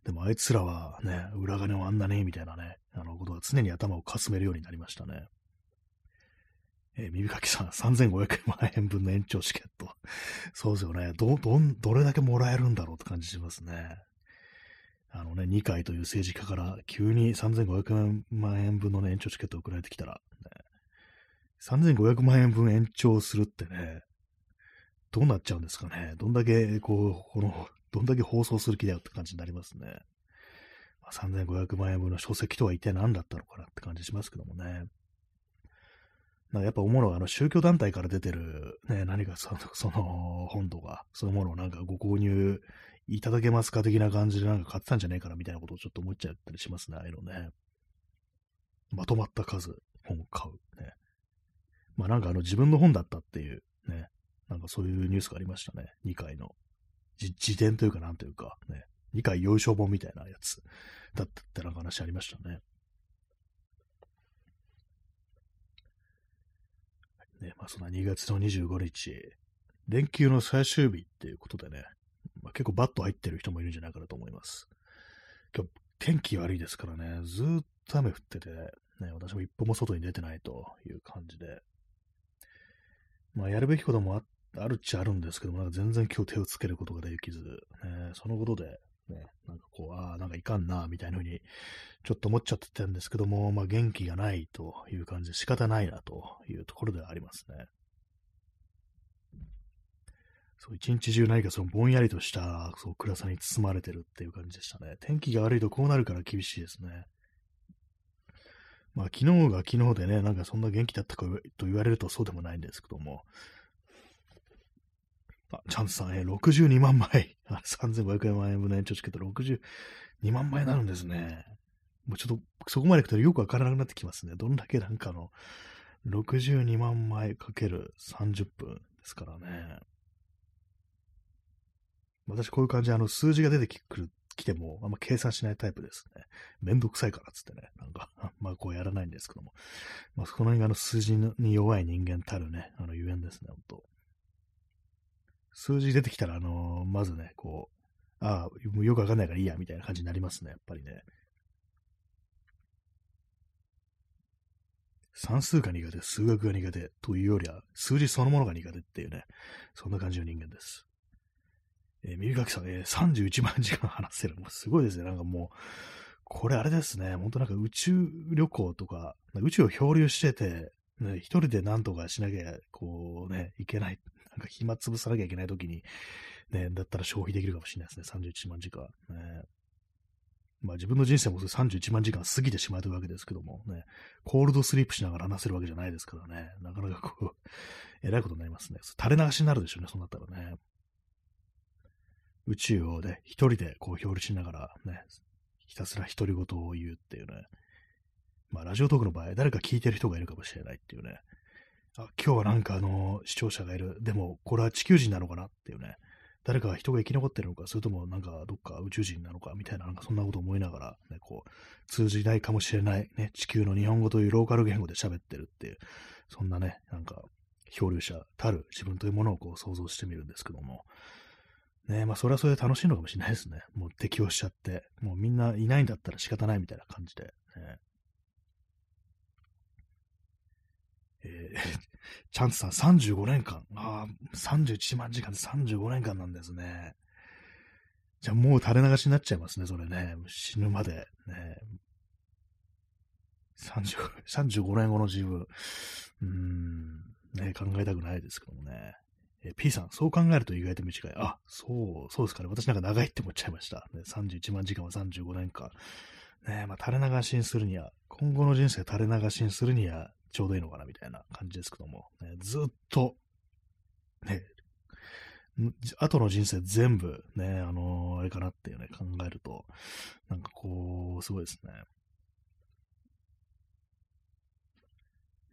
でもあいつらはね、裏金をあんなね、みたいなね、あのことが常に頭をかすめるようになりましたね。えー、耳かきさん、3500万円分の延長チケット。そうですよね。ど、ど、どれだけもらえるんだろうって感じしますね。あのね、二階という政治家から急に3500万円分の、ね、延長チケット送られてきたら、ね、3500万円分延長するってね、どうなっちゃうんですかね。どんだけ、こう、この、どんだけ放送する気だよって感じになりますね。まあ、3500万円分の書籍とは一体何だったのかなって感じしますけどもね。なんかやっぱ思うのは、あの、宗教団体から出てる、ね、何かその、その本とか、そういうものをなんかご購入いただけますか的な感じでなんか買ってたんじゃねえかなみたいなことをちょっと思っちゃったりしますね、ああいうのね。まとまった数、本を買う。ね。まあなんかあの自分の本だったっていうね、なんかそういうニュースがありましたね。2回の。自伝というかなんというか、ね。2回優勝本みたいなやつだったってなんか話ありましたね。ね、まあそんな2月の25日、連休の最終日っていうことでね、まあ、結構バット入ってる人もいるんじゃないかなと思います。今日天気悪いですからね、ずっと雨降ってて、ね、私も一歩も外に出てないという感じで、まあやるべきこともああるっちゃあるんですけども、なんか全然今日手をつけることができず、ね、そのことで、ね、なんかこう、ああ、なんかいかんな、みたいな風に、ちょっと思っちゃってたんですけども、まあ元気がないという感じで仕方ないなというところではありますね。そう、一日中何かそのぼんやりとした、そう、暗さに包まれてるっていう感じでしたね。天気が悪いとこうなるから厳しいですね。まあ、昨日が昨日でね、なんかそんな元気だったかと言われるとそうでもないんですけども、あ、チャンスさん、え、62万枚。<laughs> 3500万円分の延長チケット62万枚になるんですね。もうちょっと、そこまで行くとよくわからなくなってきますね。どんだけなんかの、62万枚かける30分ですからね。私こういう感じで、あの、数字が出てくる、来ても、あんま計算しないタイプですね。めんどくさいからつってね。なんか、<laughs> まあこうやらないんですけども。まあ、そこの辺があの数字に弱い人間たるね、あの、ゆえんですね、ほんと。数字出てきたら、あのー、まずね、こう、ああ、よくわかんないからいいや、みたいな感じになりますね、やっぱりね。算数が苦手、数学が苦手というよりは、数字そのものが苦手っていうね、そんな感じの人間です。えー、耳かきさん、えー、31万時間話せる。もうすごいですね。なんかもう、これあれですね。本当なんか宇宙旅行とか、宇宙を漂流してて、ね、一人で何とかしなきゃ、こうね、いけない。なんか暇つぶさなきゃいけないときに、ね、だったら消費できるかもしれないですね。31万時間。ね、まあ自分の人生も31万時間過ぎてしまうわけですけども、ね、コールドスリープしながら話せるわけじゃないですからね、なかなかこう、えらいことになりますね。垂れ流しになるでしょうね、そうなったらね。宇宙をね、一人でこう表示しながらね、ひたすら独り言を言うっていうね。まあラジオトークの場合、誰か聞いてる人がいるかもしれないっていうね。あ、今日はなんかあの、視聴者がいる。でも、これは地球人なのかなっていうね。誰か人が生き残ってるのか、それともなんかどっか宇宙人なのかみたいな、なんかそんなこと思いながら、ね、こう、通じないかもしれない、ね、地球の日本語というローカル言語で喋ってるっていう、そんなね、なんか、漂流者たる自分というものをこう想像してみるんですけども、ねまあそれはそれで楽しいのかもしれないですね。もう適応しちゃって、もうみんないないんだったら仕方ないみたいな感じで。ね、えー、<laughs> チャンスさん35年間。ああ、31万時間で35年間なんですね。じゃあもう垂れ流しになっちゃいますね、それね。死ぬまで。ね。35年後の自分。うーん、ね、考えたくないですけどもね。え P さん、そう考えると意外と短い。あ、そう、そうですかね。私なんか長いって思っちゃいました。ね、31万時間は35年間。ねまあ、垂れ流しにするには、今後の人生垂れ流しにするには、ちょうどいいのかなみたいな感じですけども、ね、ずっと、ね、後の人生全部ね、あのー、あれかなっていうね、考えると、なんかこう、すごいですね。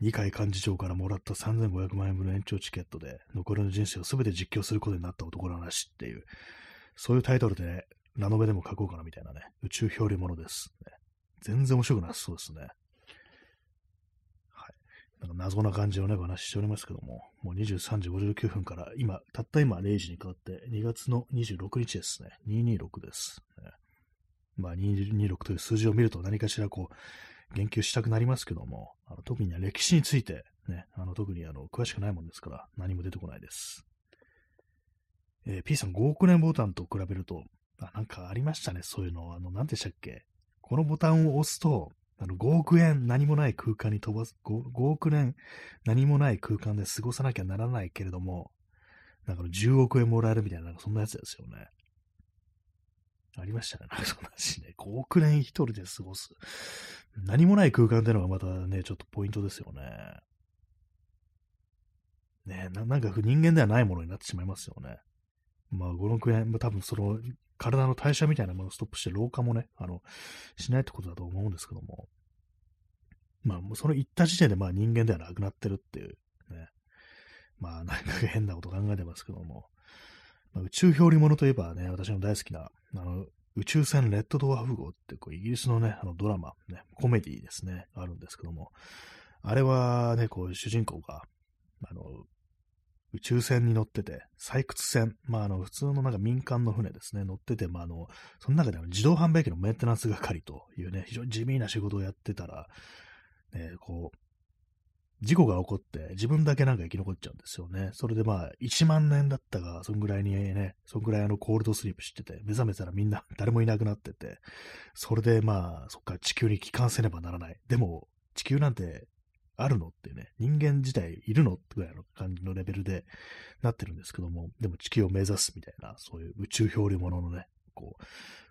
二階幹事長からもらった3500万円分の延長チケットで、残りの人生を全て実況することになった男の話っていう、そういうタイトルで、ね、ラノベでも書こうかなみたいなね、宇宙漂流ものです、ね。全然面白くなさそうですね。謎な感じのね、話しておりますけども、もう23時59分から、今、たった今0時に変わって、2月の26日ですね。226です。ね、まあ、226という数字を見ると何かしらこう、言及したくなりますけども、あの特に歴史について、ね、あの特にあの詳しくないもんですから、何も出てこないです。えー、P さん5億年ボタンと比べると、あ、なんかありましたね、そういうの。あの、何でしたっけ？このボタンを押すと、あの、5億円何もない空間に飛ばす5、5億年何もない空間で過ごさなきゃならないけれども、なんか10億円もらえるみたいな、なんかそんなやつですよね。ありましたね。なんかそんな話ね。5億年一人で過ごす。何もない空間ってのがまたね、ちょっとポイントですよね。ねななんか人間ではないものになってしまいますよね。まあ、5億円、まあ、多分その、体の代謝みたいなものをストップして老化もね、あの、しないってことだと思うんですけども、まあ、もうその言った時点でまあ人間ではなくなってるっていう、ね。まあ、なんか変なこと考えてますけども、まあ、宇宙漂流物といえばね、私の大好きな、あの、宇宙船レッドドワーフ号ってこうイギリスのね、あのドラマ、ね、コメディですね、あるんですけども、あれはね、こう主人公が、あの、宇宙船に乗ってて、採掘船、まあ、あの、普通のなんか民間の船ですね、乗ってて、まあ、あの、その中で自動販売機のメンテナンス係というね、非常に地味な仕事をやってたら、ね、こう、事故が起こって自分だけなんか生き残っちゃうんですよね。それでまあ、1万年だったが、そんぐらいにね、そんぐらいあのコールドスリープしてて、目覚めたらみんな誰もいなくなってて、それでまあ、そっから地球に帰還せねばならない。でも、地球なんてあるのってね、人間自体いるのぐらいの感じのレベルでなってるんですけども、でも地球を目指すみたいな、そういう宇宙漂流物ののね、こう、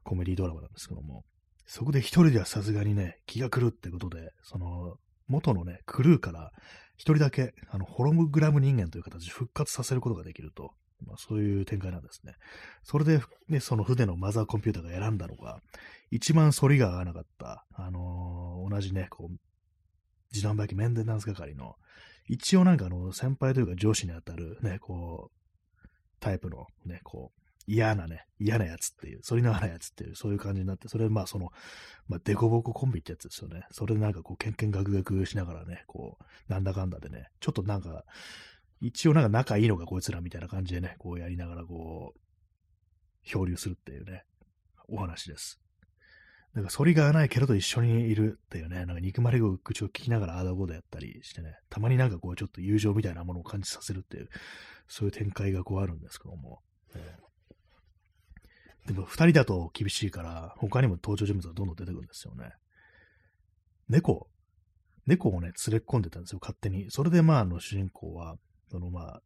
コメディドラマなんですけども、そこで一人ではさすがにね、気が狂うってことで、その、元のね、クルーから一人だけ、あの、ホログラム人間という形で復活させることができると。まあ、そういう展開なんですね。それで、ね、その船のマザーコンピューターが選んだのが、一番反りが合わなかった、あのー、同じね、こう、自動販売機メンテナンス係の、一応なんかあの、先輩というか上司にあたるね、こう、タイプのね、こう、嫌なね、嫌なやつっていう、反りの嫌なやつっていう、そういう感じになって、それまあその、まあ、デコボココンビってやつですよね。それでなんかこう、ケンケンガクガクしながらね、こう、なんだかんだでね、ちょっとなんか、一応なんか仲いいのかこいつらみたいな感じでね、こうやりながらこう、漂流するっていうね、お話です。なんか反りがないけれど一緒にいるっていうね、なんか憎まれ口を聞きながらああだこうだやったりしてね、たまになんかこうちょっと友情みたいなものを感じさせるっていう、そういう展開がこうあるんですけども。ね、でも二人だと厳しいから、他にも登場人物がどんどん出てくるんですよね。猫、猫をね、連れ込んでたんですよ、勝手に。それでまあ、あの、主人公は、そのまあ、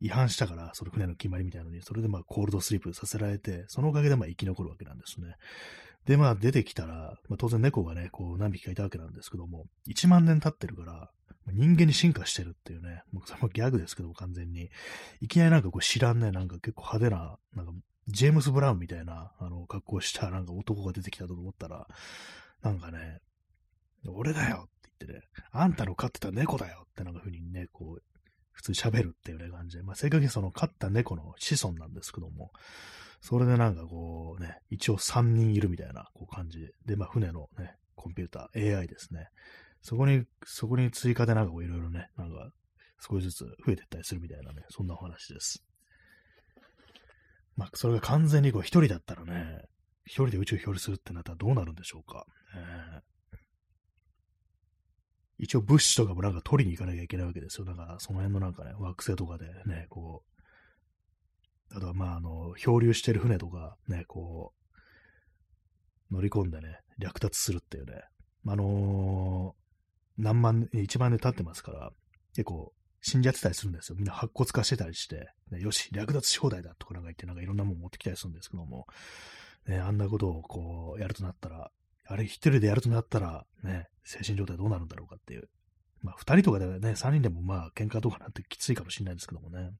違反したから、その船の決まりみたいなのに、それでまあ、コールドスリープさせられて、そのおかげでまあ、生き残るわけなんですね。で、まあ、出てきたら、まあ、当然猫がね、こう、何匹かいたわけなんですけども、1万年経ってるから、人間に進化してるっていうね、もうそれもギャグですけども、完全に。いきなりなんかこう知らんね、なんか結構派手な、なんか、ジェームス・ブラウンみたいな、あの、格好したなんか男が出てきたと思ったら、なんかね、俺だよって言ってね、あんたの飼ってた猫だよってなんか風にね、こう、普通喋るっていうね感じで、まあ、正確にその飼った猫の子孫なんですけども、それでなんかこうね、一応3人いるみたいなこう感じで、まあ船のね、コンピューター、AI ですね。そこに、そこに追加でなんかこういろいろね、なんか少しずつ増えていったりするみたいなね、そんなお話です。まあ、それが完全にこう一人だったらね、一人で宇宙漂流するってなったらどうなるんでしょうか。え一応物資とかもなんか取りに行かなきゃいけないわけですよ。だからその辺のなんかね、惑星とかでね、こう、あとはまああの、漂流してる船とかね、こう、乗り込んでね、略奪するっていうね、あのー、何万年、1万年経ってますから、結構死んじゃってたりするんですよ。みんな白骨化してたりして、ね、よし、略奪し放題だとかなんか言って、なんかいろんなもん持ってきたりするんですけども、ね、あんなことをこう、やるとなったら、あれ一人でやるとなったら、ね、精神状態どうなるんだろうかっていう。まあ、二人とかでね、三人でもまあ、喧嘩とかなんてきついかもしれないですけどもね。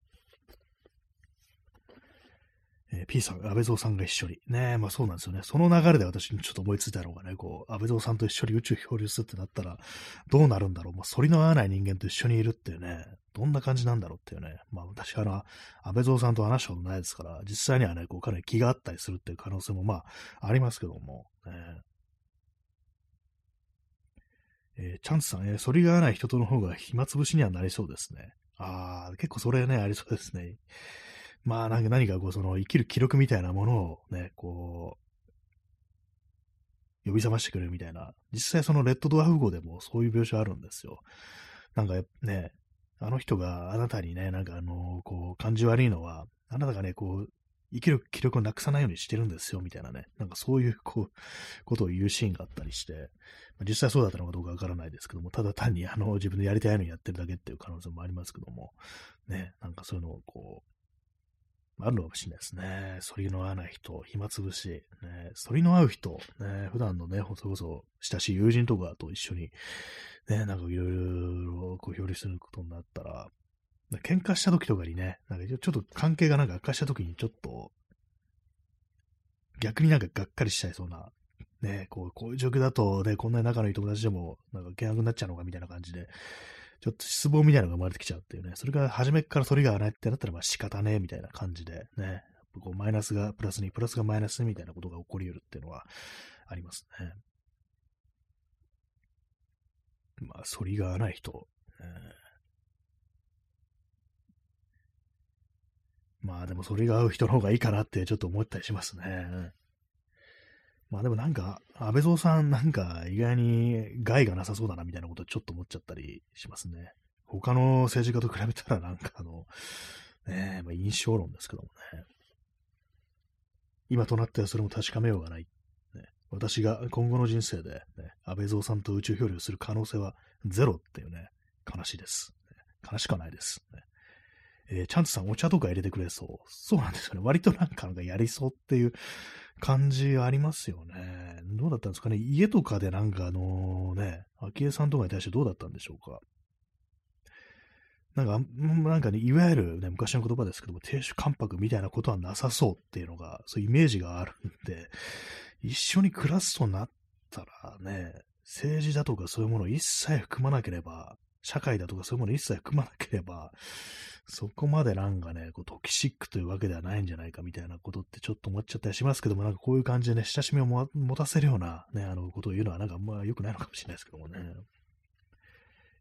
えー、P さん、安倍蔵さんが一緒に。ねまあそうなんですよね。その流れで私にちょっと思いついたのがね、こう、安倍蔵さんと一緒に宇宙漂流するってなったら、どうなるんだろう。まあ、反りの合わない人間と一緒にいるっていうね、どんな感じなんだろうっていうね。まあ私はあ安倍蔵さんと話したことないですから、実際にはね、こう、かなり気があったりするっていう可能性もまあ、ありますけども、ね、えー、チャンスさん、えー、反りが合わない人との方が暇つぶしにはなりそうですね。ああ、結構それね、ありそうですね。まあ、なんか何かこう、その生きる記録みたいなものをね、こう、呼び覚ましてくれるみたいな。実際そのレッドドワーフ号でもそういう描写あるんですよ。なんかね、あの人があなたにね、なんかあの、こう、感じ悪いのは、あなたがね、こう、生きる気力をなくさないようにしてるんですよ、みたいなね。なんかそういう、こう、ことを言うシーンがあったりして、まあ、実際そうだったのかどうかわからないですけども、ただ単にあの、自分でやりたいのにやってるだけっていう可能性もありますけども、ね、なんかそういうのをこう、あるのかもしれないですね。反りの合わない人、暇つぶし、ね、反りの合う人、ね、普段のね、それこそ親しい友人とかと一緒に、ね、なんかいろいろこう表裏することになったら、喧嘩した時とかにね、なんかちょっと関係がなんか悪化した時にちょっと、逆になんかがっかりしちゃいそうな、ね、こうこういう状況だとね、こんなに仲のいい友達でも、なんか険悪になっちゃうのかみたいな感じで、ちょっと失望みたいなのが生まれてきちゃうっていうね、それが初めから反りがないってなったら、まあ仕方ねえみたいな感じでね、こうマイナスがプラスに、プラスがマイナスみたいなことが起こり得るっていうのはありますね。まあ、反りがない人、えーまあでもそれが合う人の方がいいかなってちょっと思ったりしますね。まあでもなんか、安倍蔵さんなんか意外に害がなさそうだなみたいなことちょっと思っちゃったりしますね。他の政治家と比べたらなんかあの、ねまあ、印象論ですけどもね。今となってはそれも確かめようがない。ね、私が今後の人生で、ね、安倍蔵さんと宇宙漂流する可能性はゼロっていうね、悲しいです。悲しくはないです。ねえー、チャンツさんお茶とか入れてくれそう。そうなんですよね。割となんかなんかやりそうっていう感じありますよね。どうだったんですかね。家とかでなんかあのね、昭恵さんとかに対してどうだったんでしょうか。なんか、なんかね、いわゆるね、昔の言葉ですけども、亭主関白みたいなことはなさそうっていうのが、そういうイメージがあるんで、一緒に暮らすとなったらね、政治だとかそういうものを一切含まなければ、社会だとかそういうもの一切含まなければ、そこまでなんかね、こうトキシックというわけではないんじゃないかみたいなことってちょっと思っちゃったりしますけども、なんかこういう感じでね、親しみを持たせるようなね、あのことを言うのはなんかあんま良くないのかもしれないですけどもね。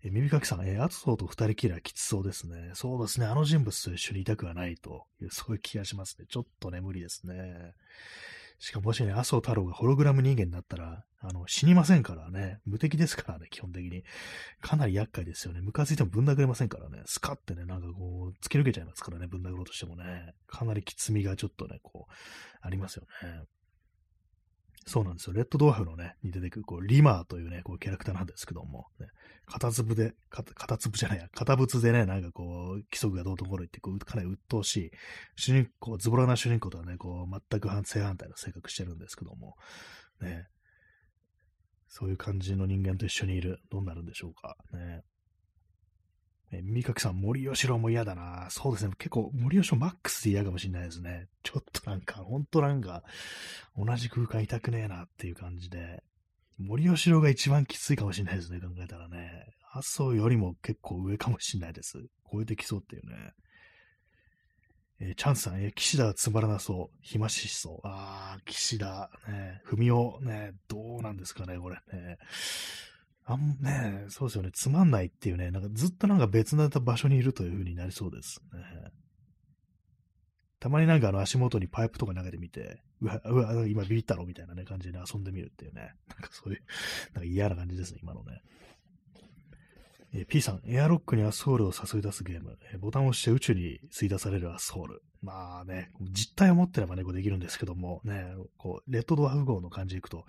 え、耳かきさん、え、アツソーと二人きりはきつそうですね。そうですね。あの人物と一緒にいたくはないという、そういう気がしますね。ちょっとね、無理ですね。しかももしね、麻生太郎がホログラム人間になったら、あの、死にませんからね。無敵ですからね、基本的に。かなり厄介ですよね。ムカついてもぶん殴れませんからね。スカってね、なんかこう、突き抜けちゃいますからね、ぶん殴ろうとしてもね。かなりきつみがちょっとね、こう、ありますよね。そうなんですよ。レッドドワーフのね、に出てくる、こう、リマーというね、こう、キャラクターなんですけども、ね、片粒で、片粒じゃないや、片物でね、なんかこう、規則がどうところ言って、こう、かなり鬱陶しい、主人公、ズボラな主人公とはね、こう、全く反正反対の性格してるんですけども、ね、そういう感じの人間と一緒にいる、どうなるんでしょうか、ね。え、三垣さん、森吉郎も嫌だな。そうですね。結構、森吉郎マックスで嫌かもしれないですね。ちょっとなんか、ほんとなんか、同じ空間いたくねえなっていう感じで、森吉郎が一番きついかもしれないですね。考えたらね。麻生よりも結構上かもしれないです。超えてきそうっていうね。えー、チャンスさん、え、岸田はつまらなそう。暇しそう。あー、岸田、ね、文雄、ね、どうなんですかね、これね。あん、ね、そうですよね。つまんないっていうね、なんかずっとなんか別な場所にいるという風になりそうですね。たまになんかあの足元にパイプとか投げてみて、うわ、うわ、今ビビったろみたいなね、感じで遊んでみるっていうね。なんかそういう、なんか嫌な感じですね、今のね。え、P さん、エアロックにアソールを誘い出すゲーム、え、ボタンを押して宇宙に吸い出されるアソール。まあね、実体を持ってればね、こうできるんですけども、ね、こう、レッドドワーフ号の感じでいくと、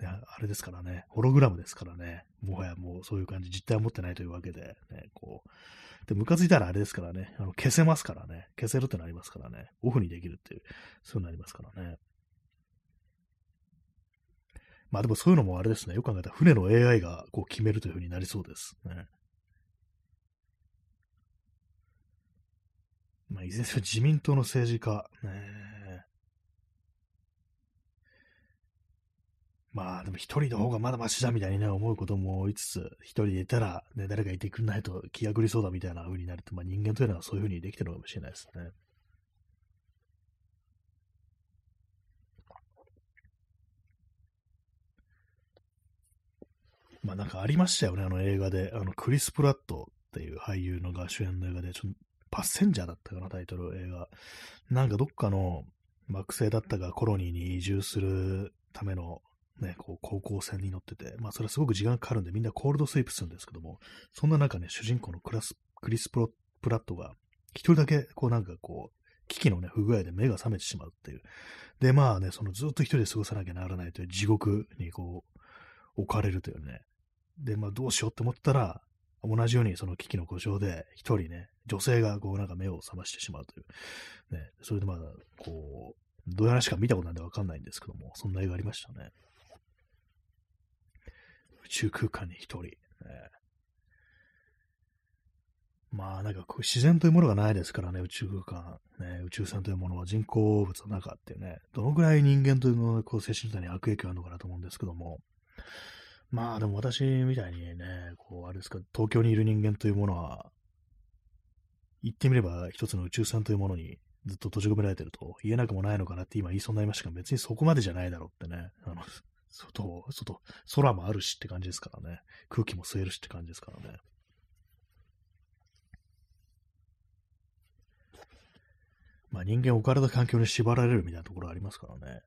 ね、あれですからね、ホログラムですからね、もはやもうそういう感じ、実体を持ってないというわけで、ね、こう、で、ムカついたらあれですからね、あの消せますからね、消せるってなりますからね、オフにできるっていう、そういうのありますからね。まあでもそういうのもあれですね、よく考えたら船の AI がこう決めるというふうになりそうです。ね。まあ、いずれにせよ自民党の政治家、ね、まあ、でも一人の方がまだマシだみたいにね、思うことも言いつつ、一人でいたら、ね、誰かいてくんないと気が狂いそうだみたいな風になると、まあ人間というのはそういう風にできてるのかもしれないですね。まあなんかありましたよね、あの映画で、あのクリス・プラットっていう俳優のが主演の映画で、ちょパッセンジャーだったかな、タイトル映画。なんかどっかの惑星だったかコロニーに移住するためのね、こう、高校船に乗ってて、まあ、それはすごく時間かかるんで、みんなコールドスイープするんですけども、そんな中ね、主人公のクラス、クリスプロ、プラットが、一人だけ、こうなんかこう、危機のね、不具合で目が覚めてしまうっていう。で、まあね、そのずっと一人で過ごさなきゃならないという地獄にこう、置かれるというね。で、まあどうしようって思ったら、同じようにその危機の故障で、一人ね、女性がこうなんか目を覚ましてしまうという。ね、それでまあ、こう、どういう話か見たことなんでわかんないんですけども、そんな映画ありましたね。宙空間に一人、ね。まあなんかこう自然というものがないですからね、宇宙空間、ね、宇宙船というものは人工物の中っていうね、どのぐらい人間というのこう精神体に悪影響あるのかなと思うんですけども、まあでも私みたいにね、こうあれですか、東京にいる人間というものは、言ってみれば一つの宇宙船というものにずっと閉じ込められてると言えなくもないのかなって今言いそうになりましたが、別にそこまでじゃないだろうってね、あの、外、外、空もあるしって感じですからね。空気も吸えるしって感じですからね。まあ人間置かれた環境に縛られるみたいなところありますからね。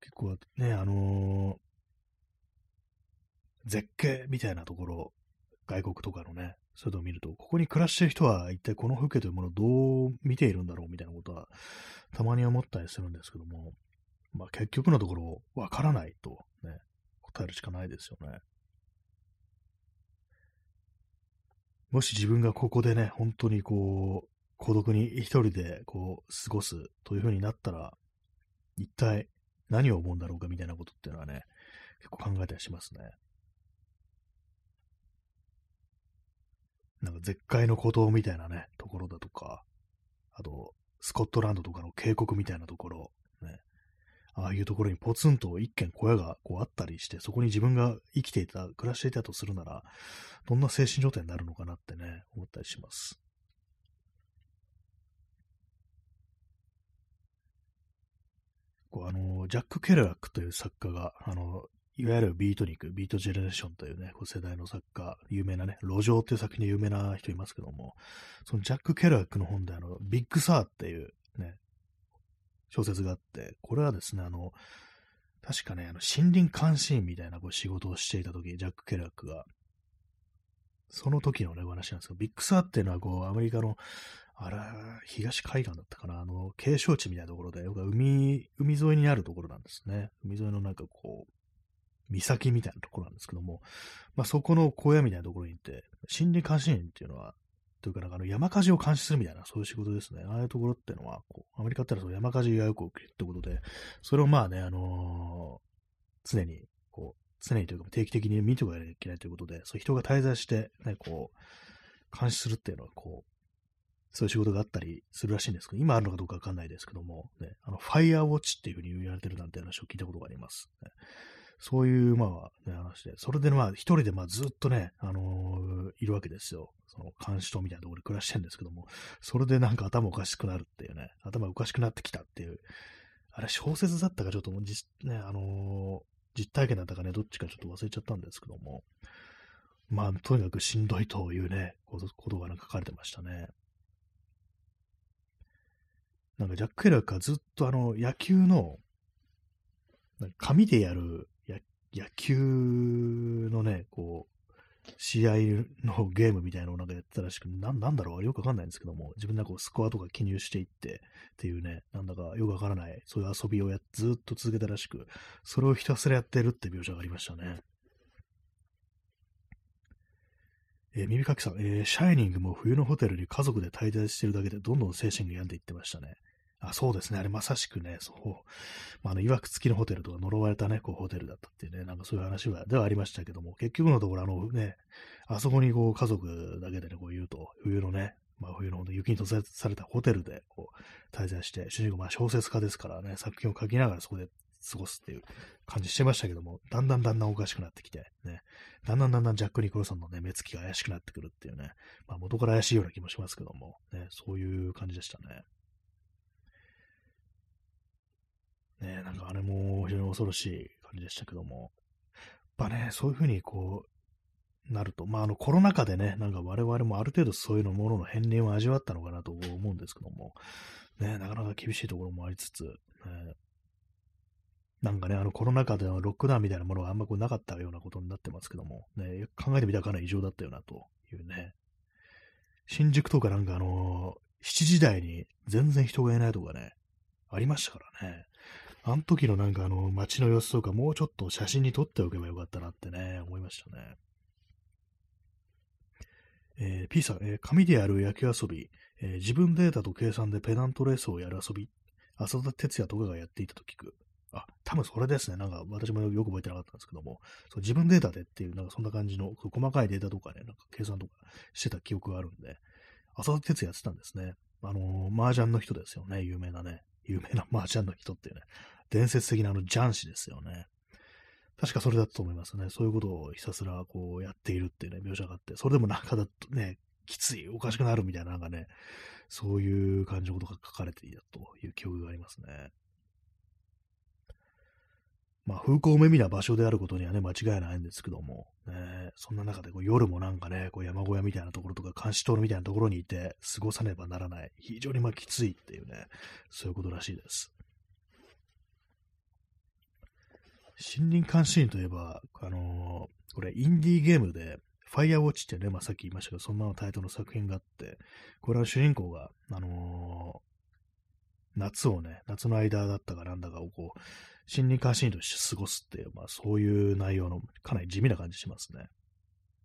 結構ね、あのー、絶景みたいなところ、外国とかのね、そういうのを見ると、ここに暮らしてる人は一体この風景というものをどう見ているんだろうみたいなことはたまに思ったりするんですけども、まあ結局のところわからないとね、答えるしかないですよね。もし自分がここでね、本当にこう、孤独に一人でこう、過ごすという風になったら、一体何を思うんだろうかみたいなことっていうのはね、結構考えたりしますね。なんか絶海の孤島みたいなね、ところだとか、あと、スコットランドとかの渓谷みたいなところ、ね、ああいうところにポツンと一軒小屋がこうあったりして、そこに自分が生きていた、暮らしていたとするなら、どんな精神状態になるのかなってね、思ったりします。こうあの、ジャック・ケラックという作家が、あの、いわゆるビートニック、ビートジェネレーションというね、こう世代の作家、有名なね、路上っていう作品で有名な人いますけども、そのジャック・ケラックの本であの、ビッグサーっていうね、小説があって、これはですね、あの、確かね、あの森林監視員みたいなこう仕事をしていた時、ジャック・ケラックが、その時のね、お話なんですけど、ビッグサーっていうのはこう、アメリカの、あら、東海岸だったかな、あの、景勝地みたいなところで、海、海沿いにあるところなんですね。海沿いのなんかこう、岬みたいなところなんですけども、まあそこの小屋みたいなところに行って、森林監視員っていうのは、というかなんかあの山火事を監視するみたいな、そういう仕事ですね。ああいうところっていうのは、こうアメリカってのは山火事がよく起きるってことで、それをまあね、あのー、常に、こう、常にというか定期的に見ておかなきゃいけないということで、そういう人が滞在して、ね、こう、監視するっていうのは、こう、そういう仕事があったりするらしいんですけど、今あるのかどうかわかんないですけども、ね、あの、ファイアウォッチっていうふうに言われてるなんて話を聞いたことがあります。ね、そういう、まあ、ね、話で、それでまあ、一人でまあずっとね、あのー、いるわけですよ。その監視塔みたいなところで暮らしてるんですけども、それでなんか頭おかしくなるっていうね、頭おかしくなってきたっていう、あれ小説だったかちょっともう実、ね、あのー、実体験だったかね、どっちかちょっと忘れちゃったんですけども、まあ、とにかくしんどいというね、ことがなんか書かれてましたね。なんかジャック・ケラーがずっとあの野球の紙でやる野球のね、こう、試合のゲームみたいなのをなんかやってたらしく、ななんだろうよくわかんないんですけども、自分でこうスコアとか記入していってっていうね、なんだかよくわからない、そういう遊びをやずっと続けたらしく、それをひたすらやってるって描写がありましたね。えー、耳かきさん、えー、シャイニングも冬のホテルに家族で滞在してるだけでどんどん精神が病んでいってましたね。あそうですね。あれまさしくね、そう。まあ、あの、曰く付きのホテルとか呪われたね、こう、ホテルだったっていうね、なんかそういう話は、ではありましたけども、結局のところ、あのね、あそこにこう、家族だけでね、こう言うと、冬のね、まあ、冬の雪に閉ざされたホテルで、こう、滞在して、主人公、まあ、小説家ですからね、作品を書きながらそこで過ごすっていう感じしてましたけども、だんだんだんだんおかしくなってきて、ね、だんだんだんだんジャック・ニコルソンのね、目つきが怪しくなってくるっていうね、まあ、元から怪しいような気もしますけども、ね、そういう感じでしたね。ね、なんかあれも非常に恐ろしい感じでしたけども、やっぱね、そういうふうにこう、なると、まあ、あの、コロナ禍でね、なんか我々もある程度そういうのものの片鱗を味わったのかなと思うんですけども、ね、なかなか厳しいところもありつつ、ね、なんかね、あのコロナ禍でのロックダウンみたいなものがあんまこうなかったようなことになってますけども、ね、考えてみたらかなり異常だったよなというね。新宿とかなんかあのー、7時台に全然人がいないとかね、ありましたからね。あの時のなんかあの街の様子とかもうちょっと写真に撮っておけばよかったなってね、思いましたね。えー、P さん、えー、紙でやる野球遊び、えー、自分データと計算でペナントレースをやる遊び、浅田哲也とかがやっていたと聞く。あ、多分それですね。なんか私もよく覚えてなかったんですけども、そう自分データでっていう、なんかそんな感じの、細かいデータとかね、なんか計算とかしてた記憶があるんで、浅田哲也やってたんですね。あのー、麻雀の人ですよね、有名なね。有名な麻雀の人っていうね。伝説的なあのジャン氏ですよね。確かそれだったと思いますね。そういうことをひたすらこうやっているっていうね、描写があって、それでもなんかだとね、きつい、おかしくなるみたいな、なんかね、そういう感じのことが書かれていたという記憶がありますね。まあ、風光明媚な場所であることにはね、間違いないんですけども、ね、そんな中でこう夜もなんかね、こう山小屋みたいなところとか監視塔みたいなところにいて過ごさねばならない。非常にまあきついっていうね、そういうことらしいです。森林監視員といえば、あのー、これ、インディーゲームで、ファイアウォッチってね、まあ、さっき言いましたけど、そのままタイトルの作品があって、これは主人公が、あのー、夏をね、夏の間だったかなんだかをこう、森林監視員として過ごすっていう、まあ、そういう内容の、かなり地味な感じしますね。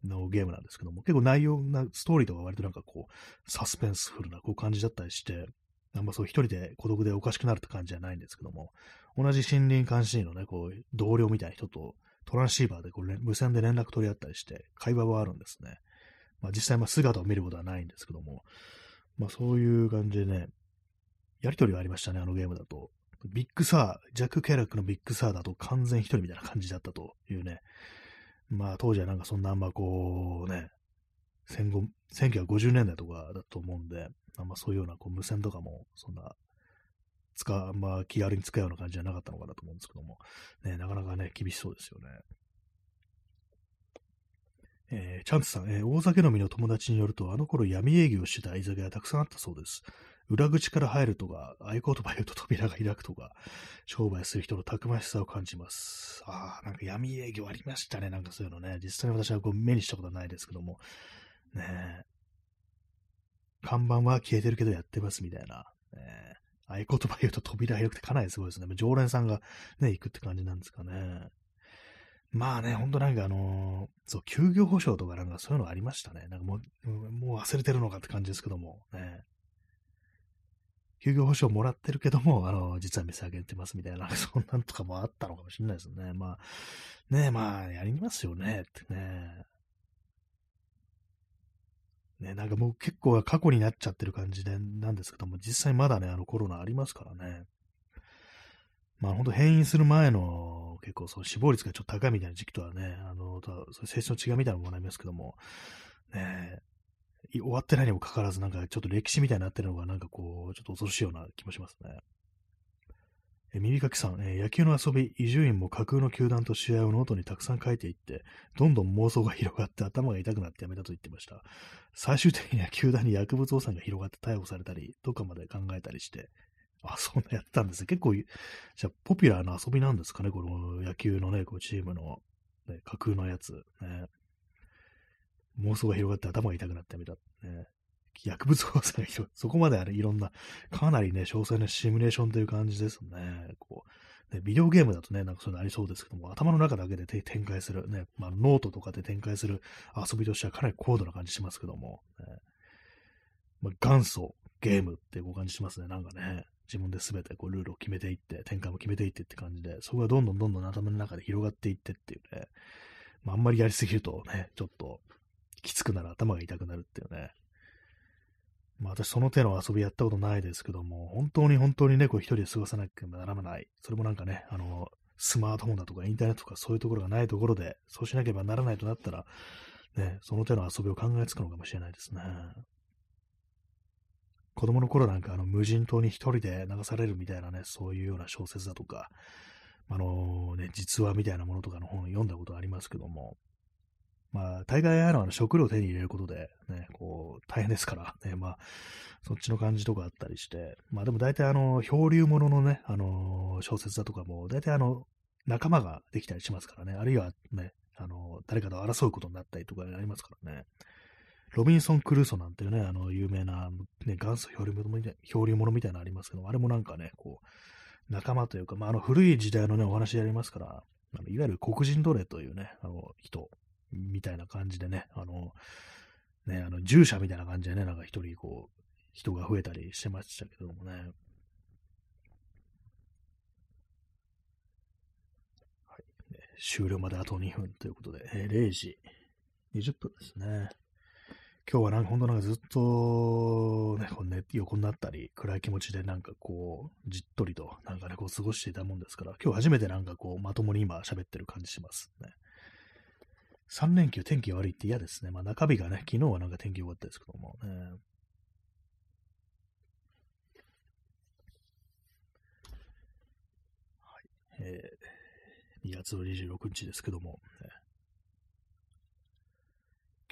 のゲームなんですけども、結構内容な、ストーリーとか割となんかこう、サスペンスフルなこう感じだったりして、あんまそう一人で孤独でおかしくなるって感じじゃないんですけども、同じ森林監視員のね、こう、同僚みたいな人とトランシーバーでこう無線で連絡取り合ったりして、会話はあるんですね。まあ実際まあ姿を見ることはないんですけども、まあそういう感じでね、やりとりがありましたね、あのゲームだと。ビッグサー、ジャック・キャラックのビッグサーだと完全一人みたいな感じだったというね。まあ当時はなんかそんなあんまこうね、戦後、1950年代とかだと思うんで、あんまそういうようなこう無線とかもそんな使う、まあ、気軽に使うような感じじゃなかったのかなと思うんですけども、ね、なかなかね、厳しそうですよね。えー、チャンツさん、えー、大酒飲みの友達によると、あの頃闇営業してた居酒屋たくさんあったそうです。裏口から入るとか、合言葉言うと扉が開くとか、商売する人のたくましさを感じます。ああ、なんか闇営業ありましたね。なんかそういうのね。実際に私はこう目にしたことはないですけども。ねえ。看板は消えてるけどやってますみたいな。ね、合言葉言うと扉開くってかなりすごいですね。常連さんがね、行くって感じなんですかね。まあね、ほんとなんかあのー、そう、休業保障とかなんかそういうのありましたね。なんかもう、もう忘れてるのかって感じですけども、ね。休業保障もらってるけども、あの、実は店開けてますみたいな、<laughs> そんなんとかもあったのかもしれないですね。まあ、ねまあ、やりますよね、ってね。ね、なんかもう結構過去になっちゃってる感じでなんですけども、実際まだね、あのコロナありますからね。まあ本当変異する前の結構その死亡率がちょっと高いみたいな時期とはね、あの、性質の違いみたいなものもありますけども、ね終わってないにもかかわらず、なんかちょっと歴史みたいになってるのが、なんかこう、ちょっと恐ろしいような気もしますね。え耳かきさん、え野球の遊び、伊集院も架空の球団と試合をノートにたくさん書いていって、どんどん妄想が広がって頭が痛くなってやめたと言ってました。最終的には球団に薬物汚染が広がって逮捕されたり、とかまで考えたりして、あ、そんなやったんですね。結構、じゃポピュラーな遊びなんですかね、この野球のね、こうチームの、ね、架空のやつ。ね、妄想が広がって頭が痛くなってやめた。ね、薬物放射が広そこまであれ、いろんな、かなりね、詳細なシミュレーションという感じですね。こう、ね、ビデオゲームだとね、なんかそういうのありそうですけども、頭の中だけで展開する、ね、まあ、ノートとかで展開する遊びとしてはかなり高度な感じしますけども、ね、まあ、元祖ゲームっていう感じしますね、なんかね。自分で全てこうルールを決めていって、展開も決めていってって感じで、そこがどんどんどんどん頭の中で広がっていってっていうね、まあ、あんまりやりすぎるとね、ちょっときつくなる頭が痛くなるっていうね、まあ私その手の遊びやったことないですけども、本当に本当にね、こう一人で過ごさなきゃならない。それもなんかね、あの、スマートフォンだとかインターネットとかそういうところがないところで、そうしなければならないとなったら、ね、その手の遊びを考えつくのかもしれないですね。子供の頃なんかあの無人島に一人で流されるみたいなね、そういうような小説だとか、あのね、実話みたいなものとかの本を読んだことありますけども、まあ、大概あの食料を手に入れることで、ね、こう、大変ですから、ね、まあ、そっちの感じとかあったりして、まあでも大体あの、漂流物のね、あの、小説だとかも、大体あの、仲間ができたりしますからね、あるいはね、あの、誰かと争うことになったりとかありますからね。ロビンソン・クルーソなんていうね、あの、有名な、ね、元祖漂流物みたい漂流物みたいなのありますけど、あれもなんかね、こう、仲間というか、まあ、あの、古い時代のね、お話やりますから、あのいわゆる黒人奴隷というね、あの、人みたいな感じでね、あの、ね、あの、従者みたいな感じでね、なんか一人こう、人が増えたりしてましたけどもね。はい。終了まであと2分ということで、えー、0時20分ですね。今日はなんか本当なんかずっとね、こうね、横になったり、暗い気持ちでなんかこう、じっとりとなんかね、こう過ごしていたもんですから、今日初めてなんかこう、まともに今喋ってる感じしますね。3連休天気悪いって嫌ですね。まあ中日がね、昨日はなんか天気良かったですけどもね。はい。えー、2月の26日ですけども、ね、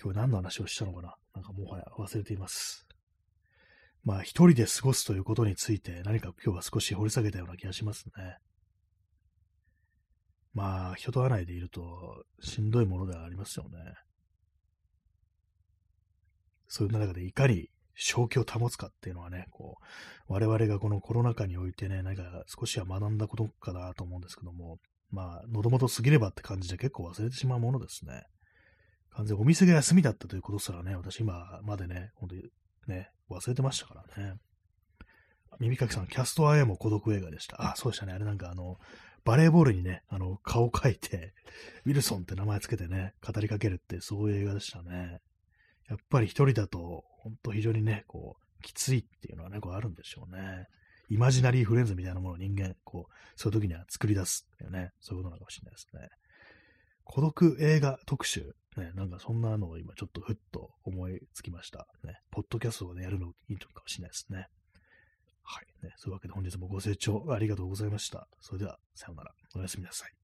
今日何の話をしたのかな？なんかもはや忘れています。まあ一人で過ごすということについて何か今日は少し掘り下げたような気がしますね。まあ、人と会わないでいるとしんどいものではありますよね。そういう中でいかに正気を保つかっていうのはね、こう、我々がこのコロナ禍においてね、なんか少しは学んだことかなと思うんですけども、まあ、喉元過ぎればって感じで結構忘れてしまうものですね。完全お店が休みだったということすらね、私今までね、本当にね、忘れてましたからね。耳かきさん、キャストアイも孤独映画でした。あ、そうでしたね。あれなんかあの、バレーボールにね、あの、顔を描いて、<laughs> ウィルソンって名前つけてね、語りかけるって、そういう映画でしたね。やっぱり一人だと、ほんと非常にね、こう、きついっていうのはね、こうあるんでしょうね。イマジナリーフレンズみたいなものを人間、こう、そういう時には作り出すっていうね、そういうことなのかもしれないですね。孤独映画特集。ね、なんかそんなのを今ちょっとふっと思いつきました。ね、ポッドキャストをね、やるのいいのかもしれないですね。はい。ね、そういうわけで本日もご清聴ありがとうございました。それでは、さようなら。おやすみなさい。